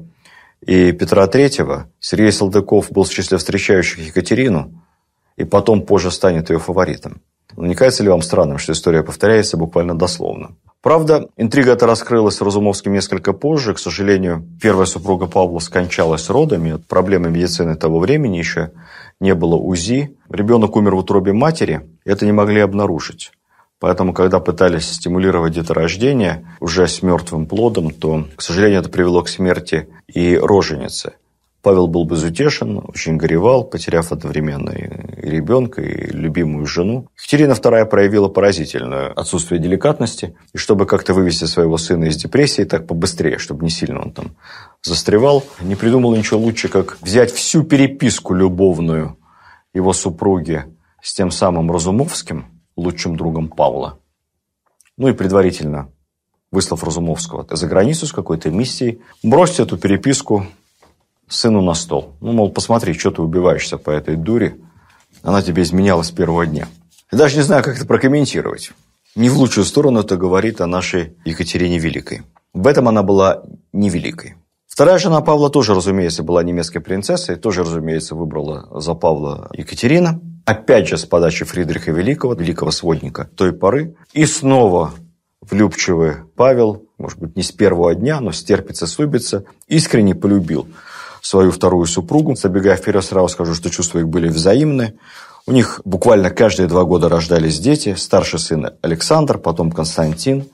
[SPEAKER 4] и Петра Третьего. Сергей Салтыков был в числе встречающих Екатерину, и потом позже станет ее фаворитом. Но не кажется ли вам странным, что история повторяется буквально дословно? Правда, интрига эта раскрылась Разумовским несколько позже. К сожалению, первая супруга Павла скончалась родами. Проблемы медицины того времени еще не было УЗИ. Ребенок умер в утробе матери. Это не могли обнаружить. Поэтому, когда пытались стимулировать деторождение уже с мертвым плодом, то, к сожалению, это привело к смерти и роженицы. Павел был безутешен, очень горевал, потеряв одновременно и ребенка, и любимую жену. Екатерина II проявила поразительное отсутствие деликатности, и чтобы как-то вывести своего сына из депрессии так побыстрее, чтобы не сильно он там застревал, не придумала ничего лучше, как взять всю переписку любовную его супруги с тем самым Разумовским, лучшим другом Павла. Ну и предварительно выслав Разумовского за границу с какой-то миссией, бросьте эту переписку сыну на стол. Ну, мол, посмотри, что ты убиваешься по этой дуре. Она тебе изменяла с первого дня. Я даже не знаю, как это прокомментировать. Не в лучшую сторону это говорит о нашей Екатерине Великой. В этом она была невеликой. Вторая жена Павла тоже, разумеется, была немецкой принцессой, тоже, разумеется, выбрала за Павла Екатерина. Опять же, с подачи Фридриха Великого, великого сводника той поры. И снова влюбчивый Павел, может быть, не с первого дня, но стерпится, субится, искренне полюбил свою вторую супругу. Забегая вперед, сразу скажу, что чувства их были взаимны. У них буквально каждые два года рождались дети. Старший сын Александр, потом Константин.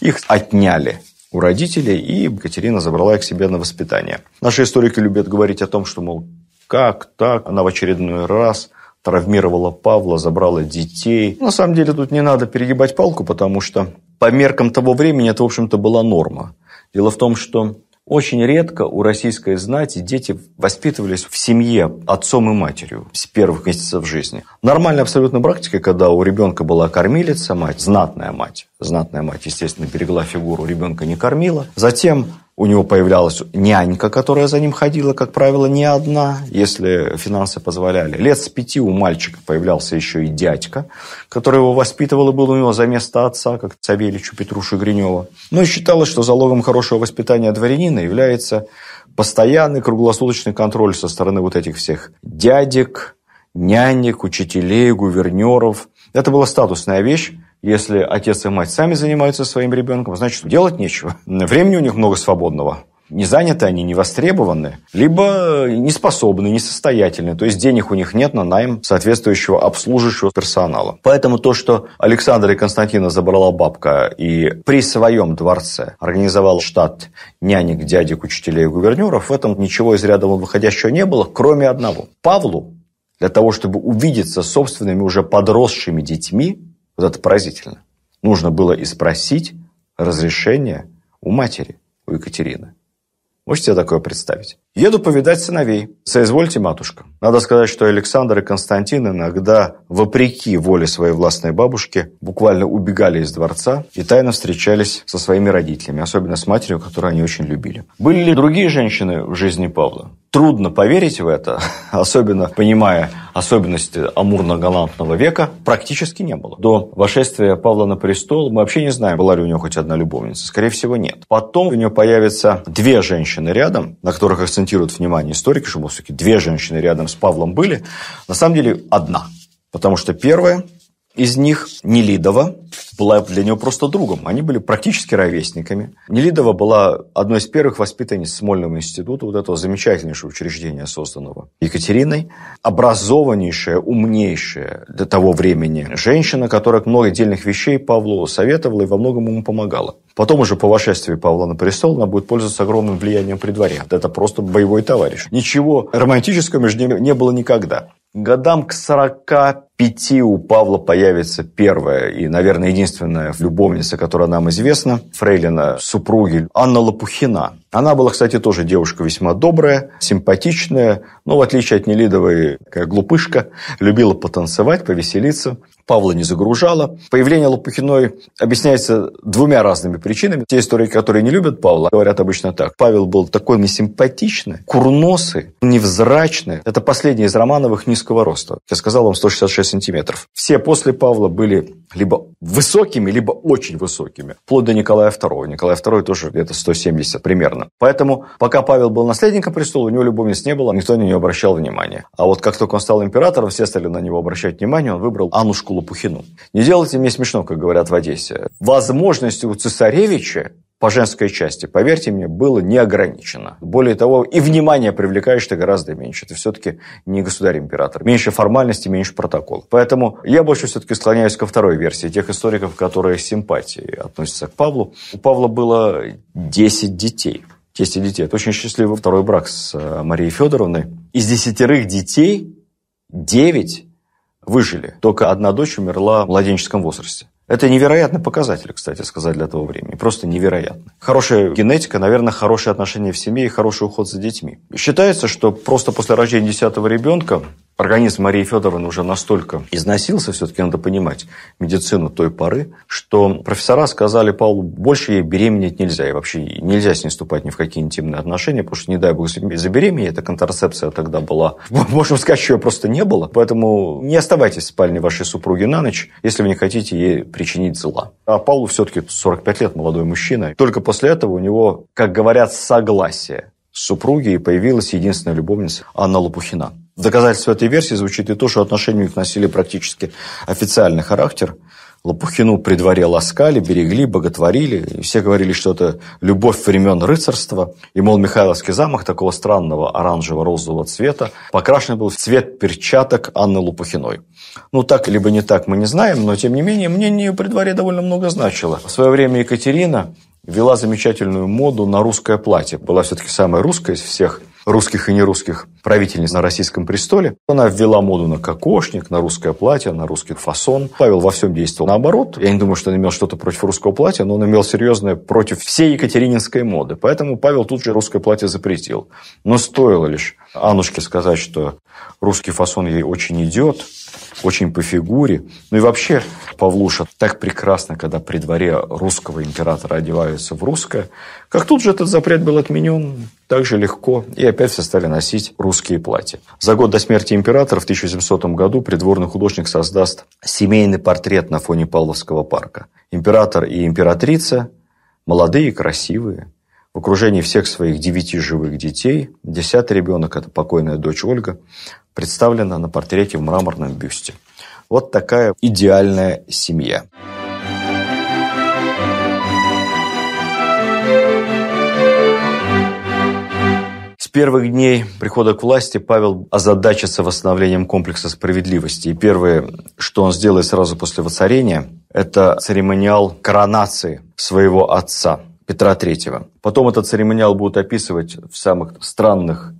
[SPEAKER 4] Их отняли у родителей, и Екатерина забрала их себе на воспитание. Наши историки любят говорить о том, что, мол, как так? Она в очередной раз травмировала Павла, забрала детей. На самом деле тут не надо перегибать палку, потому что по меркам того времени это, в общем-то, была норма. Дело в том, что очень редко у российской знати дети воспитывались в семье отцом и матерью с первых месяцев жизни. Нормальная абсолютно практика, когда у ребенка была кормилица, мать, знатная мать. Знатная мать, естественно, берегла фигуру, ребенка не кормила. Затем у него появлялась нянька, которая за ним ходила, как правило, не одна, если финансы позволяли. Лет с пяти у мальчика появлялся еще и дядька, который его воспитывал и был у него за место отца, как Савельичу Петрушу Гринева. Ну и считалось, что залогом хорошего воспитания дворянина является постоянный круглосуточный контроль со стороны вот этих всех дядек, нянек, учителей, гувернеров. Это была статусная вещь, если отец и мать сами занимаются своим ребенком, значит, делать нечего. Времени у них много свободного. Не заняты они, не востребованы, либо не способны, несостоятельны. То есть денег у них нет на найм соответствующего обслуживающего персонала. Поэтому то, что Александра и Константина забрала бабка и при своем дворце организовал штат нянек, дядек, учителей и гувернеров, в этом ничего из ряда выходящего не было, кроме одного. Павлу для того, чтобы увидеться с собственными уже подросшими детьми, вот это поразительно. Нужно было и спросить разрешение у матери, у Екатерины. Можете себе такое представить? Еду повидать сыновей. Соизвольте, матушка. Надо сказать, что Александр и Константин иногда, вопреки воле своей властной бабушки, буквально убегали из дворца и тайно встречались со своими родителями, особенно с матерью, которую они очень любили. Были ли другие женщины в жизни Павла? Трудно поверить в это, особенно понимая особенности амурно-галантного века, практически не было. До вошествия Павла на престол мы вообще не знаем, была ли у него хоть одна любовница. Скорее всего, нет. Потом у него появятся две женщины рядом, на которых акцентируют внимание историки, что все-таки две женщины рядом с Павлом были. На самом деле, одна. Потому что первая из них Нелидова, была для него просто другом. Они были практически ровесниками. Нелидова была одной из первых воспитанниц Смольного института, вот этого замечательнейшего учреждения, созданного Екатериной. Образованнейшая, умнейшая для того времени женщина, которая много отдельных вещей Павлу советовала и во многом ему помогала. Потом уже по вошествии Павла на престол она будет пользоваться огромным влиянием при дворе. Это просто боевой товарищ. Ничего романтического между ними не было никогда. Годам к 45 у Павла появится первая и, наверное, единственная любовница, которая нам известна, фрейлина супруги Анна Лопухина. Она была, кстати, тоже девушка весьма добрая, симпатичная, но в отличие от Нелидовой, такая глупышка, любила потанцевать, повеселиться. Павла не загружала. Появление Лопухиной объясняется двумя разными причинами. Те истории, которые не любят Павла, говорят обычно так. Павел был такой несимпатичный, курносый, невзрачный. Это последний из Романовых низкого роста. Я сказал вам 166 сантиметров. Все после Павла были либо высокими, либо очень высокими. Вплоть до Николая II. Николай II тоже где-то 170 примерно. Поэтому, пока Павел был наследником престола, у него любовниц не было, никто на нее обращал внимания. А вот как только он стал императором, все стали на него обращать внимание, он выбрал Аннушку Лопухину. Не делайте мне смешно, как говорят в Одессе. Возможности у цесаревича по женской части, поверьте мне, было не ограничено. Более того, и внимание привлекаешь ты гораздо меньше. Ты все-таки не государь-император. Меньше формальности, меньше протокол. Поэтому я больше все-таки склоняюсь ко второй версии тех историков, которые с симпатией относятся к Павлу. У Павла было 10 детей. 10 детей. Это очень счастливый второй брак с э, Марией Федоровной. Из десятерых детей 9 выжили. Только одна дочь умерла в младенческом возрасте. Это невероятный показатель, кстати сказать, для того времени. Просто невероятно. Хорошая генетика, наверное, хорошие отношения в семье и хороший уход за детьми. Считается, что просто после рождения десятого ребенка организм Марии Федоровны уже настолько износился, все-таки надо понимать медицину той поры, что профессора сказали Павлу, больше ей беременеть нельзя, и вообще нельзя с ней вступать ни в какие интимные отношения, потому что, не дай бог, забеременеть, эта контрацепция тогда была, можем сказать, что ее просто не было, поэтому не оставайтесь в спальне вашей супруги на ночь, если вы не хотите ей причинить зла. А Павлу все-таки 45 лет, молодой мужчина, только после этого у него, как говорят, согласие супруги, и появилась единственная любовница Анна Лопухина. Доказательство этой версии звучит и то, что отношения у них носили практически официальный характер. Лопухину при дворе ласкали, берегли, боготворили. И все говорили, что это любовь времен рыцарства. И, мол, Михайловский замок такого странного оранжево-розового цвета покрашен был в цвет перчаток Анны Лопухиной. Ну, так либо не так, мы не знаем, но, тем не менее, мнение при дворе довольно много значило. В свое время Екатерина вела замечательную моду на русское платье. Была все-таки самая русская из всех русских и нерусских правительниц на российском престоле. Она ввела моду на кокошник, на русское платье, на русский фасон. Павел во всем действовал наоборот. Я не думаю, что он имел что-то против русского платья, но он имел серьезное против всей екатерининской моды. Поэтому Павел тут же русское платье запретил. Но стоило лишь Аннушке сказать, что русский фасон ей очень идет, очень по фигуре. Ну и вообще, Павлуша так прекрасно, когда при дворе русского императора одеваются в русское. Как тут же этот запрет был отменен, так же легко, и опять все стали носить русские платья. За год до смерти императора в 1700 году придворный художник создаст семейный портрет на фоне Павловского парка. Император и императрица молодые и красивые, в окружении всех своих девяти живых детей. Десятый ребенок – это покойная дочь Ольга, представлена на портрете в мраморном бюсте. Вот такая идеальная семья. С первых дней прихода к власти Павел озадачится восстановлением комплекса справедливости. И первое, что он сделает сразу после воцарения, это церемониал коронации своего отца Петра III. Потом этот церемониал будут описывать в самых странных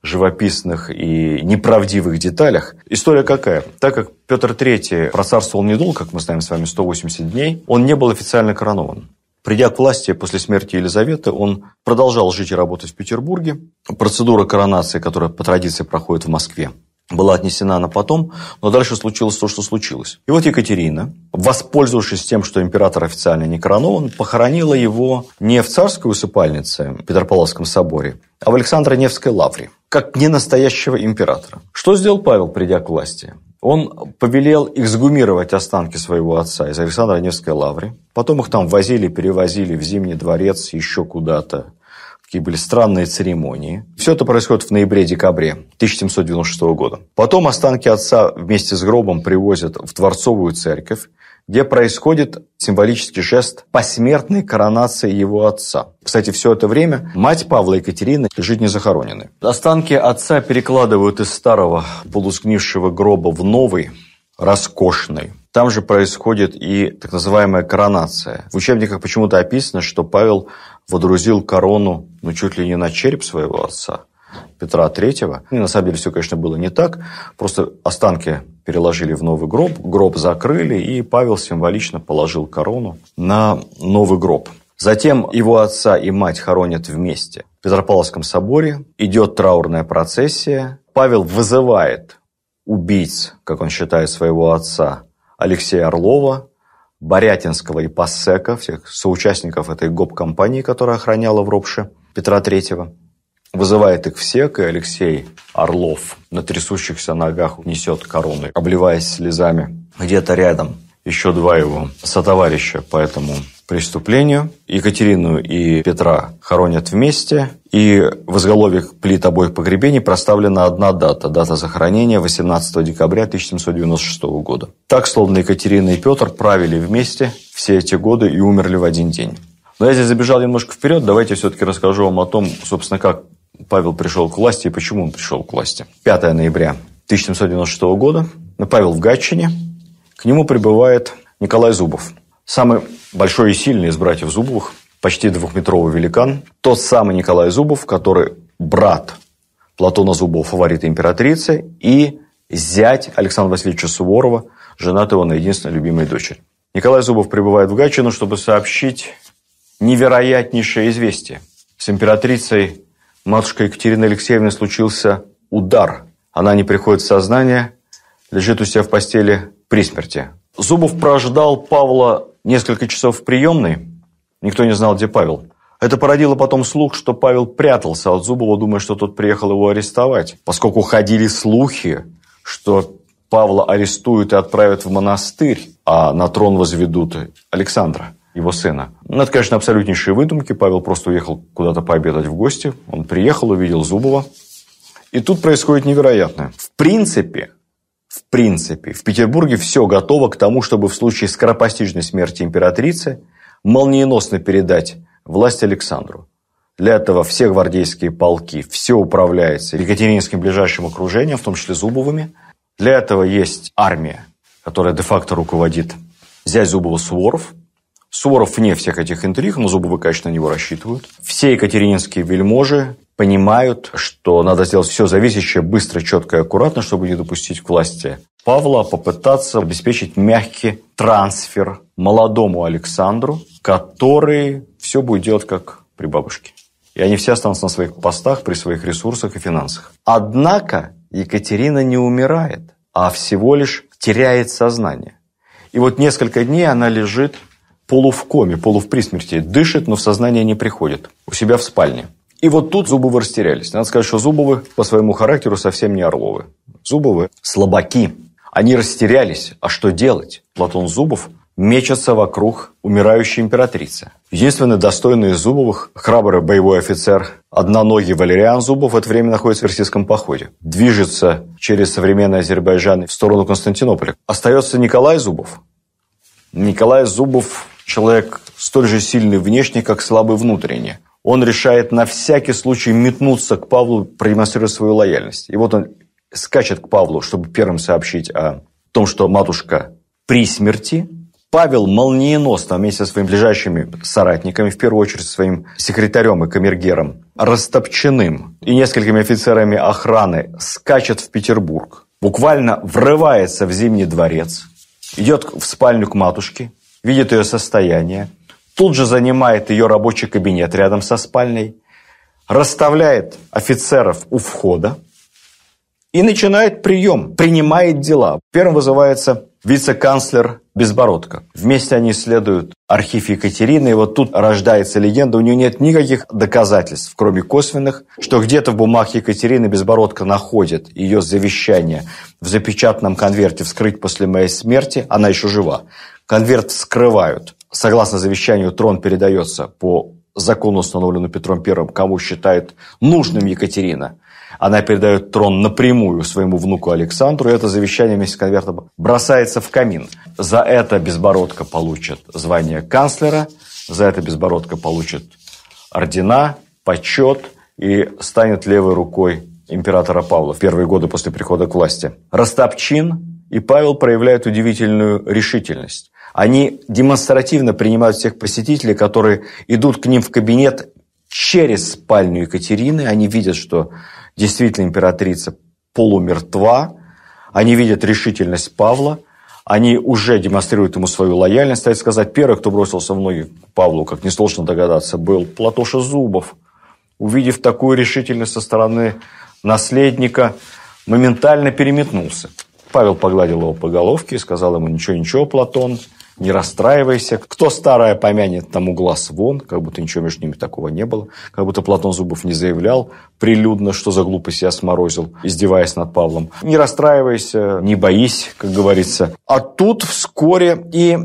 [SPEAKER 4] живописных и неправдивых деталях. История какая? Так как Петр III процарствовал недолго, как мы знаем с вами, 180 дней, он не был официально коронован. Придя к власти после смерти Елизаветы, он продолжал жить и работать в Петербурге. Процедура коронации, которая по традиции проходит в Москве, была отнесена на потом, но дальше случилось то, что случилось. И вот Екатерина, воспользовавшись тем, что император официально не коронован, похоронила его не в царской усыпальнице в Петропавловском соборе, а в Александро-Невской лавре, как не настоящего императора. Что сделал Павел, придя к власти? Он повелел эксгумировать останки своего отца из Александро-Невской лавры. Потом их там возили, перевозили в Зимний дворец, еще куда-то Такие были странные церемонии. Все это происходит в ноябре-декабре 1796 года. Потом останки отца вместе с гробом привозят в Дворцовую церковь, где происходит символический жест посмертной коронации его отца. Кстати, все это время мать Павла Екатерины лежит незахороненной. Останки отца перекладывают из старого полусгнившего гроба в новый, роскошный. Там же происходит и так называемая коронация. В учебниках почему-то описано, что Павел водрузил корону, ну, чуть ли не на череп своего отца, Петра III. И на самом деле все, конечно, было не так. Просто останки переложили в новый гроб, гроб закрыли, и Павел символично положил корону на новый гроб. Затем его отца и мать хоронят вместе. В Петропавловском соборе идет траурная процессия. Павел вызывает убийц, как он считает, своего отца Алексея Орлова, Борятинского и Пассека, всех соучастников этой ГОП-компании, которая охраняла в Ропше Петра III. Вызывает их всех, и Алексей Орлов на трясущихся ногах несет корону, обливаясь слезами. Где-то рядом еще два его сотоварища по этому преступлению. Екатерину и Петра хоронят вместе, и в изголовье плит обоих погребений проставлена одна дата. Дата захоронения 18 декабря 1796 года. Так, словно Екатерина и Петр правили вместе все эти годы и умерли в один день. Но я здесь забежал немножко вперед. Давайте все-таки расскажу вам о том, собственно, как Павел пришел к власти и почему он пришел к власти. 5 ноября 1796 года. Павел в Гатчине. К нему прибывает Николай Зубов. Самый большой и сильный из братьев Зубовых, почти двухметровый великан. Тот самый Николай Зубов, который брат Платона Зубова, фаворита императрицы, и зять Александра Васильевича Суворова, женатого на единственной любимой дочери. Николай Зубов прибывает в Гатчину, чтобы сообщить невероятнейшее известие. С императрицей матушкой Екатериной Алексеевной случился удар. Она не приходит в сознание, лежит у себя в постели при смерти. Зубов прождал Павла несколько часов в приемной. Никто не знал, где Павел. Это породило потом слух, что Павел прятался от Зубова, думая, что тот приехал его арестовать. Поскольку ходили слухи, что Павла арестуют и отправят в монастырь, а на трон возведут Александра, его сына. Ну, это, конечно, абсолютнейшие выдумки. Павел просто уехал куда-то пообедать в гости. Он приехал, увидел Зубова. И тут происходит невероятное. В принципе, в принципе, в Петербурге все готово к тому, чтобы в случае скоропостижной смерти императрицы молниеносно передать власть Александру. Для этого все гвардейские полки, все управляется Екатерининским ближайшим окружением, в том числе Зубовыми. Для этого есть армия, которая де-факто руководит зять Зубова Суворов. Суворов вне всех этих интриг, но Зубовы, конечно, на него рассчитывают. Все екатерининские вельможи понимают, что надо сделать все зависящее быстро, четко и аккуратно, чтобы не допустить к власти Павла, попытаться обеспечить мягкий трансфер молодому Александру, который все будет делать как при бабушке. И они все останутся на своих постах, при своих ресурсах и финансах. Однако Екатерина не умирает, а всего лишь теряет сознание. И вот несколько дней она лежит полу в коме, полу в присмерти, дышит, но в сознание не приходит, у себя в спальне. И вот тут Зубовы растерялись. Надо сказать, что Зубовы по своему характеру совсем не Орловы. Зубовы – слабаки. Они растерялись. А что делать? Платон Зубов мечется вокруг умирающей императрицы. Единственный достойный из Зубовых, храбрый боевой офицер, одноногий Валериан Зубов в это время находится в Персидском походе. Движется через современный Азербайджан в сторону Константинополя. Остается Николай Зубов. Николай Зубов – человек столь же сильный внешне, как слабый внутренне он решает на всякий случай метнуться к Павлу, продемонстрируя свою лояльность. И вот он скачет к Павлу, чтобы первым сообщить о том, что матушка при смерти. Павел молниеносно вместе со своими ближайшими соратниками, в первую очередь своим секретарем и камергером, растопченным и несколькими офицерами охраны, скачет в Петербург. Буквально врывается в Зимний дворец, идет в спальню к матушке, видит ее состояние, тут же занимает ее рабочий кабинет рядом со спальней, расставляет офицеров у входа и начинает прием, принимает дела. Первым вызывается вице-канцлер Безбородко. Вместе они исследуют архив Екатерины, и вот тут рождается легенда, у нее нет никаких доказательств, кроме косвенных, что где-то в бумагах Екатерины Безбородко находит ее завещание в запечатанном конверте «Вскрыть после моей смерти», она еще жива. Конверт вскрывают, Согласно завещанию, трон передается по закону, установленному Петром I, кому считает нужным Екатерина. она передает трон напрямую своему внуку Александру, и это завещание вместе с конвертом бросается в камин. За это Безбородко получит звание канцлера, за это Безбородко получит ордена, почет и станет левой рукой императора Павла в первые годы после прихода к власти. Ростопчин и Павел проявляют удивительную решительность. Они демонстративно принимают всех посетителей, которые идут к ним в кабинет через спальню Екатерины. Они видят, что действительно императрица полумертва. Они видят решительность Павла. Они уже демонстрируют ему свою лояльность. Стоит сказать, первый, кто бросился в ноги Павлу, как несложно догадаться, был Платоша Зубов. Увидев такую решительность со стороны наследника, моментально переметнулся. Павел погладил его по головке и сказал ему, ничего-ничего, Платон, не расстраивайся. Кто старое помянет, тому глаз вон, как будто ничего между ними такого не было. Как будто Платон Зубов не заявлял прилюдно, что за глупость я сморозил, издеваясь над Павлом. Не расстраивайся, не боись, как говорится. А тут вскоре и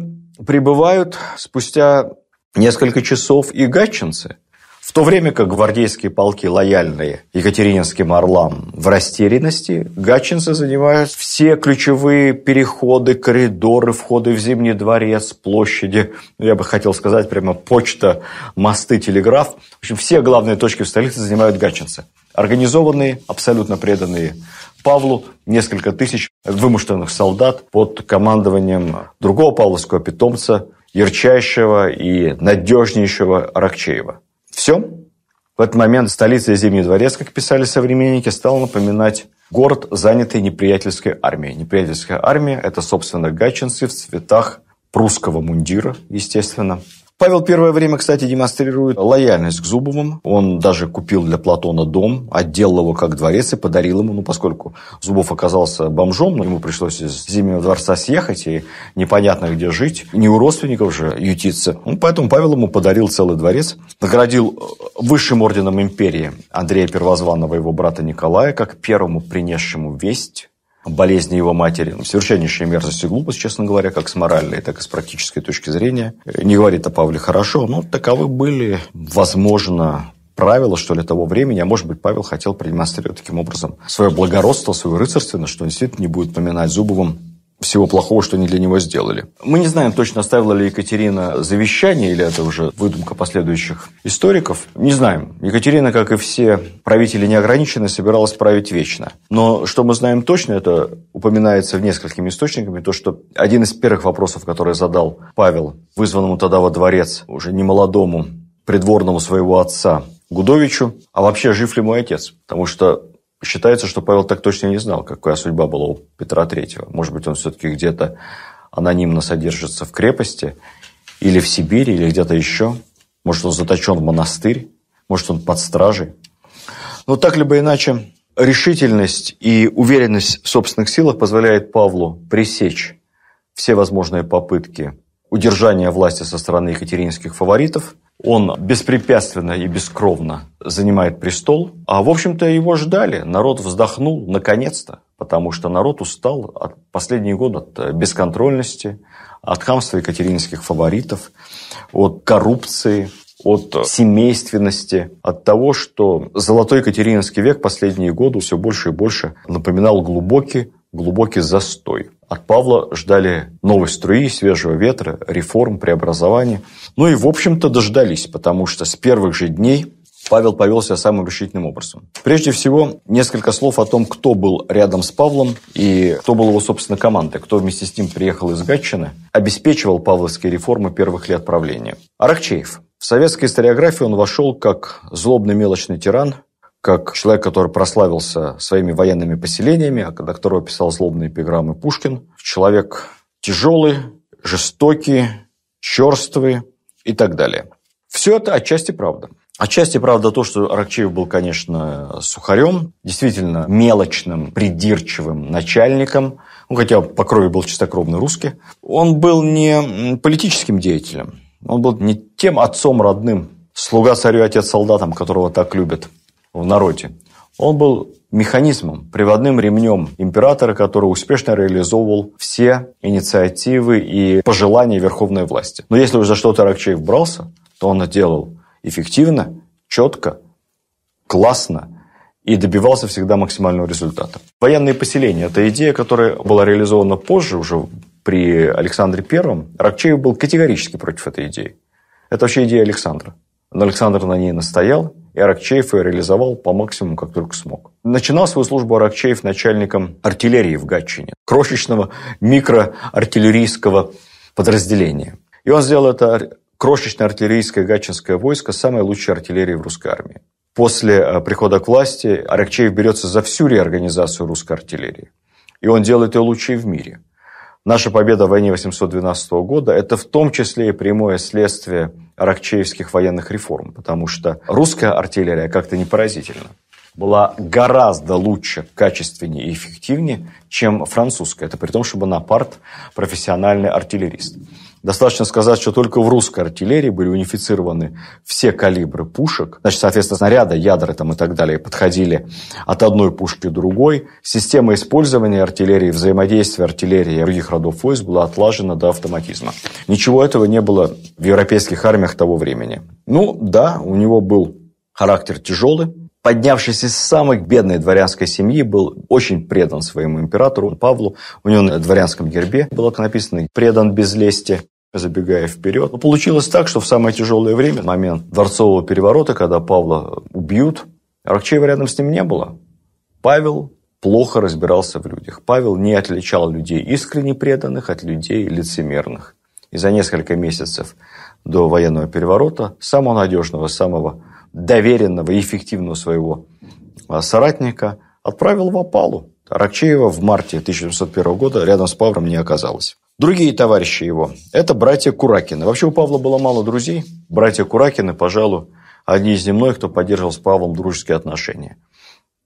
[SPEAKER 4] прибывают спустя несколько часов и гатчинцы – в то время как гвардейские полки, лояльные Екатерининским орлам, в растерянности, гатчинцы занимают все ключевые переходы, коридоры, входы в Зимний дворец, площади, я бы хотел сказать прямо почта, мосты, телеграф. В общем, все главные точки в столице занимают гатчинцы. Организованные, абсолютно преданные Павлу, несколько тысяч вымышленных солдат под командованием другого павловского питомца, ярчайшего и надежнейшего Рокчеева. Все. В этот момент столица Зимний дворец, как писали современники, стала напоминать город, занятый неприятельской армией. Неприятельская армия – это, собственно, гатчинцы в цветах прусского мундира, естественно. Павел первое время, кстати, демонстрирует лояльность к Зубовым. Он даже купил для Платона дом, отделал его как дворец и подарил ему, ну, поскольку Зубов оказался бомжом, но ему пришлось из Зимнего дворца съехать и непонятно где жить, не у родственников же ютиться. Ну, поэтому Павел ему подарил целый дворец, наградил высшим орденом империи Андрея Первозванного, его брата Николая, как первому принесшему весть болезни его матери. Совершеннейшая мерзость и глупость, честно говоря, как с моральной, так и с практической точки зрения. Не говорит о Павле хорошо, но таковы были, возможно, правила, что ли, того времени. А может быть, Павел хотел продемонстрировать таким образом свое благородство, свою рыцарственность, что он действительно не будет поминать Зубовым всего плохого, что они для него сделали. Мы не знаем точно, оставила ли Екатерина завещание, или это уже выдумка последующих историков. Не знаем. Екатерина, как и все правители неограниченные, собиралась править вечно. Но что мы знаем точно, это упоминается в несколькими источниками, то, что один из первых вопросов, который задал Павел, вызванному тогда во дворец, уже немолодому, придворному своего отца, Гудовичу, а вообще жив ли мой отец? Потому что Считается, что Павел так точно не знал, какая судьба была у Петра III. Может быть, он все-таки где-то анонимно содержится в крепости, или в Сибири, или где-то еще. Может, он заточен в монастырь, может, он под стражей. Но так либо иначе, решительность и уверенность в собственных силах позволяет Павлу пресечь все возможные попытки удержания власти со стороны екатеринских фаворитов – он беспрепятственно и бескровно занимает престол. А, в общем-то, его ждали. Народ вздохнул наконец-то, потому что народ устал от последние годы от бесконтрольности, от хамства екатеринских фаворитов, от коррупции, от семейственности, от того, что золотой Екатерининский век последние годы все больше и больше напоминал глубокий, глубокий застой. От Павла ждали новой струи, свежего ветра, реформ, преобразований. Ну и, в общем-то, дождались, потому что с первых же дней Павел повел себя самым решительным образом. Прежде всего, несколько слов о том, кто был рядом с Павлом и кто был его, собственно, командой, кто вместе с ним приехал из Гатчины, обеспечивал павловские реформы первых лет правления. Аракчеев. В советской историографии он вошел как злобный мелочный тиран, как человек, который прославился своими военными поселениями, а до которого писал злобные эпиграммы Пушкин. Человек тяжелый, жестокий, черствый и так далее. Все это отчасти правда. Отчасти правда то, что Аракчеев был, конечно, сухарем, действительно мелочным, придирчивым начальником, ну, хотя по крови был чистокровный русский. Он был не политическим деятелем, он был не тем отцом родным, слуга царю, отец солдатам, которого так любят в народе. Он был механизмом, приводным ремнем императора, который успешно реализовывал все инициативы и пожелания верховной власти. Но если уже за что-то Аракчеев брался, то он это делал эффективно, четко, классно и добивался всегда максимального результата. Военные поселения – это идея, которая была реализована позже, уже при Александре Первом. Рокчеев был категорически против этой идеи. Это вообще идея Александра. Но Александр на ней настоял, и Аракчеев ее реализовал по максимуму, как только смог. Начинал свою службу Аракчеев начальником артиллерии в Гатчине, крошечного микроартиллерийского подразделения. И он сделал это крошечное артиллерийское гатчинское войско самой лучшей артиллерии в русской армии. После э, прихода к власти Аракчеев берется за всю реорганизацию русской артиллерии. И он делает ее лучшей в мире. Наша победа в войне 812 года – это в том числе и прямое следствие аракчеевских военных реформ, потому что русская артиллерия как-то не поразительно была гораздо лучше, качественнее и эффективнее, чем французская. Это при том, что Бонапарт профессиональный артиллерист. Достаточно сказать, что только в русской артиллерии были унифицированы все калибры пушек. Значит, соответственно, снаряды, ядра там и так далее подходили от одной пушки к другой. Система использования артиллерии, взаимодействия артиллерии и других родов войск была отлажена до автоматизма. Ничего этого не было в европейских армиях того времени. Ну, да, у него был характер тяжелый, поднявшись из самой бедной дворянской семьи, был очень предан своему императору Павлу. У него на дворянском гербе было написано «предан без лести» забегая вперед. Но получилось так, что в самое тяжелое время, момент дворцового переворота, когда Павла убьют, Аракчеева рядом с ним не было. Павел плохо разбирался в людях. Павел не отличал людей искренне преданных от людей лицемерных. И за несколько месяцев до военного переворота самого надежного, самого доверенного и эффективного своего а, соратника отправил в опалу. Аракчеева в марте 1701 года рядом с Павлом не оказалось. Другие товарищи его – это братья Куракины. Вообще у Павла было мало друзей. Братья Куракины, пожалуй, одни из немногих, кто поддерживал с Павлом дружеские отношения.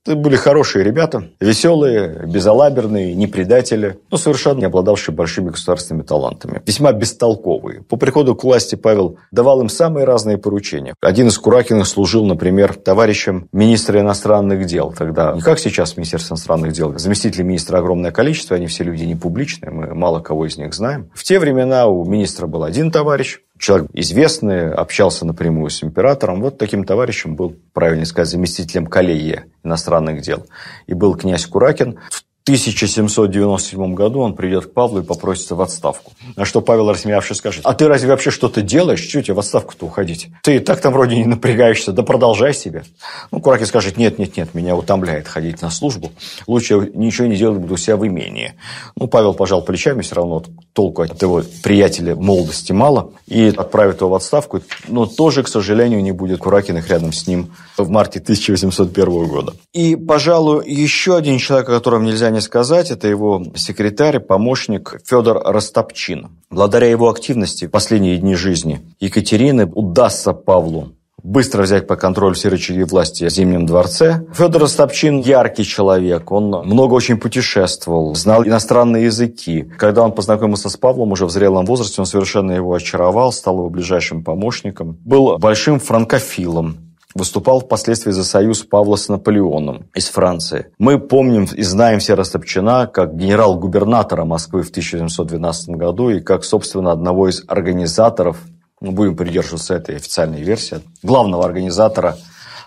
[SPEAKER 4] Это были хорошие ребята, веселые, безалаберные, не предатели, но совершенно не обладавшие большими государственными талантами. Весьма бестолковые. По приходу к власти Павел давал им самые разные поручения. Один из Куракиных служил, например, товарищем министра иностранных дел. Тогда не как сейчас Министерство иностранных дел. Заместителей министра огромное количество, они все люди не публичные, мы мало кого из них знаем. В те времена у министра был один товарищ, человек известный, общался напрямую с императором. Вот таким товарищем был, правильно сказать, заместителем коллегии иностранных дел. И был князь Куракин. В 1797 году он придет к Павлу и попросится в отставку. На что Павел, рассмеявшись, скажет, а ты разве вообще что-то делаешь? Чего тебе в отставку-то уходить? Ты так там вроде не напрягаешься, да продолжай себе. Ну, Куракин скажет, нет, нет, нет, меня утомляет ходить на службу. Лучше ничего не делать, буду у себя в имении. Ну, Павел пожал плечами, все равно толку от его приятеля молодости мало, и отправит его в отставку. Но тоже, к сожалению, не будет Куракиных рядом с ним в марте 1801 года. И, пожалуй, еще один человек, о котором нельзя не сказать, это его секретарь, помощник Федор Растопчин. Благодаря его активности в последние дни жизни Екатерины удастся Павлу быстро взять по контролю все рычаги власти в Зимнем дворце. Федор Растопчин яркий человек, он много очень путешествовал, знал иностранные языки. Когда он познакомился с Павлом уже в зрелом возрасте, он совершенно его очаровал, стал его ближайшим помощником. Был большим франкофилом, выступал впоследствии за союз Павла с Наполеоном из Франции. Мы помним и знаем все Растопчина как генерал-губернатора Москвы в 1712 году и как, собственно, одного из организаторов, мы будем придерживаться этой официальной версии, главного организатора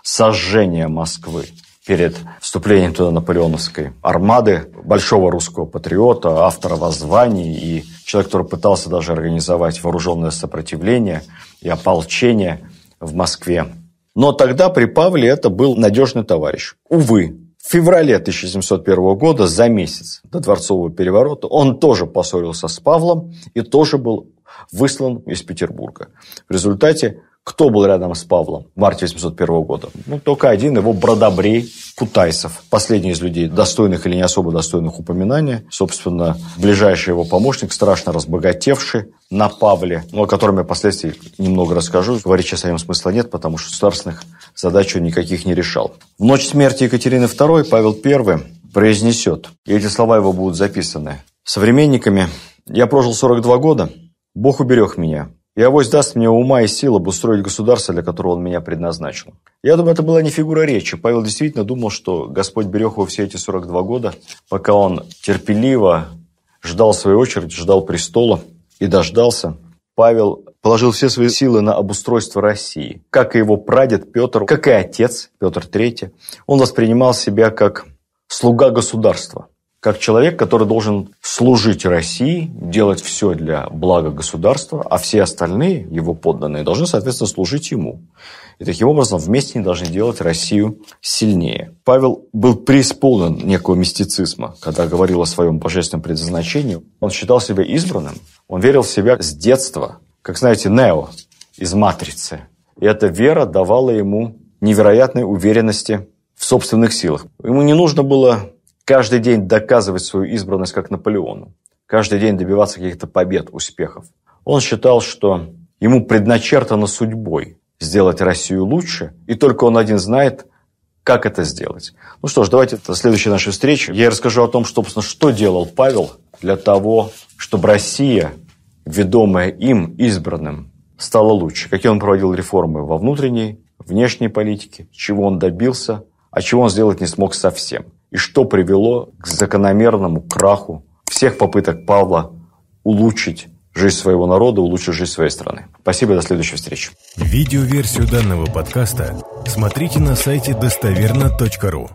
[SPEAKER 4] сожжения Москвы перед вступлением туда наполеоновской армады, большого русского патриота, автора воззваний и человек, который пытался даже организовать вооруженное сопротивление и ополчение в Москве. Но тогда при Павле это был надежный товарищ. Увы, в феврале 1701 года, за месяц до дворцового переворота, он тоже поссорился с Павлом и тоже был выслан из Петербурга. В результате кто был рядом с Павлом в марте 801 года? Ну, только один, его бродобрей Кутайсов. Последний из людей, достойных или не особо достойных упоминания. Собственно, ближайший его помощник, страшно разбогатевший на Павле, ну, о котором я впоследствии немного расскажу. Говорить сейчас о нем смысла нет, потому что государственных задач он никаких не решал. В ночь смерти Екатерины II Павел I произнесет, и эти слова его будут записаны современниками. «Я прожил 42 года, Бог уберег меня. И авось даст мне ума и сил обустроить государство, для которого он меня предназначил. Я думаю, это была не фигура речи. Павел действительно думал, что Господь берег его все эти 42 года, пока он терпеливо ждал своей очереди, ждал престола и дождался. Павел положил все свои силы на обустройство России. Как и его прадед Петр, как и отец Петр III, он воспринимал себя как слуга государства, как человек, который должен служить России, делать все для блага государства, а все остальные, его подданные, должны, соответственно, служить ему. И таким образом вместе они должны делать Россию сильнее. Павел был преисполнен некого мистицизма, когда говорил о своем божественном предназначении. Он считал себя избранным, он верил в себя с детства, как знаете, Нео из «Матрицы». И эта вера давала ему невероятной уверенности в собственных силах. Ему не нужно было каждый день доказывать свою избранность как Наполеону, каждый день добиваться каких-то побед, успехов. Он считал, что ему предначертано судьбой сделать Россию лучше, и только он один знает, как это сделать. Ну что ж, давайте до следующей нашей встречи. Я расскажу о том, что, что делал Павел для того, чтобы Россия ведомая им, избранным, стала лучше. Какие он проводил реформы во внутренней, внешней политике, чего он добился, а чего он сделать не смог совсем. И что привело к закономерному краху всех попыток Павла улучшить жизнь своего народа, улучшить жизнь своей страны. Спасибо, до следующей встречи.
[SPEAKER 1] Видеоверсию данного подкаста смотрите на сайте достоверно.ру.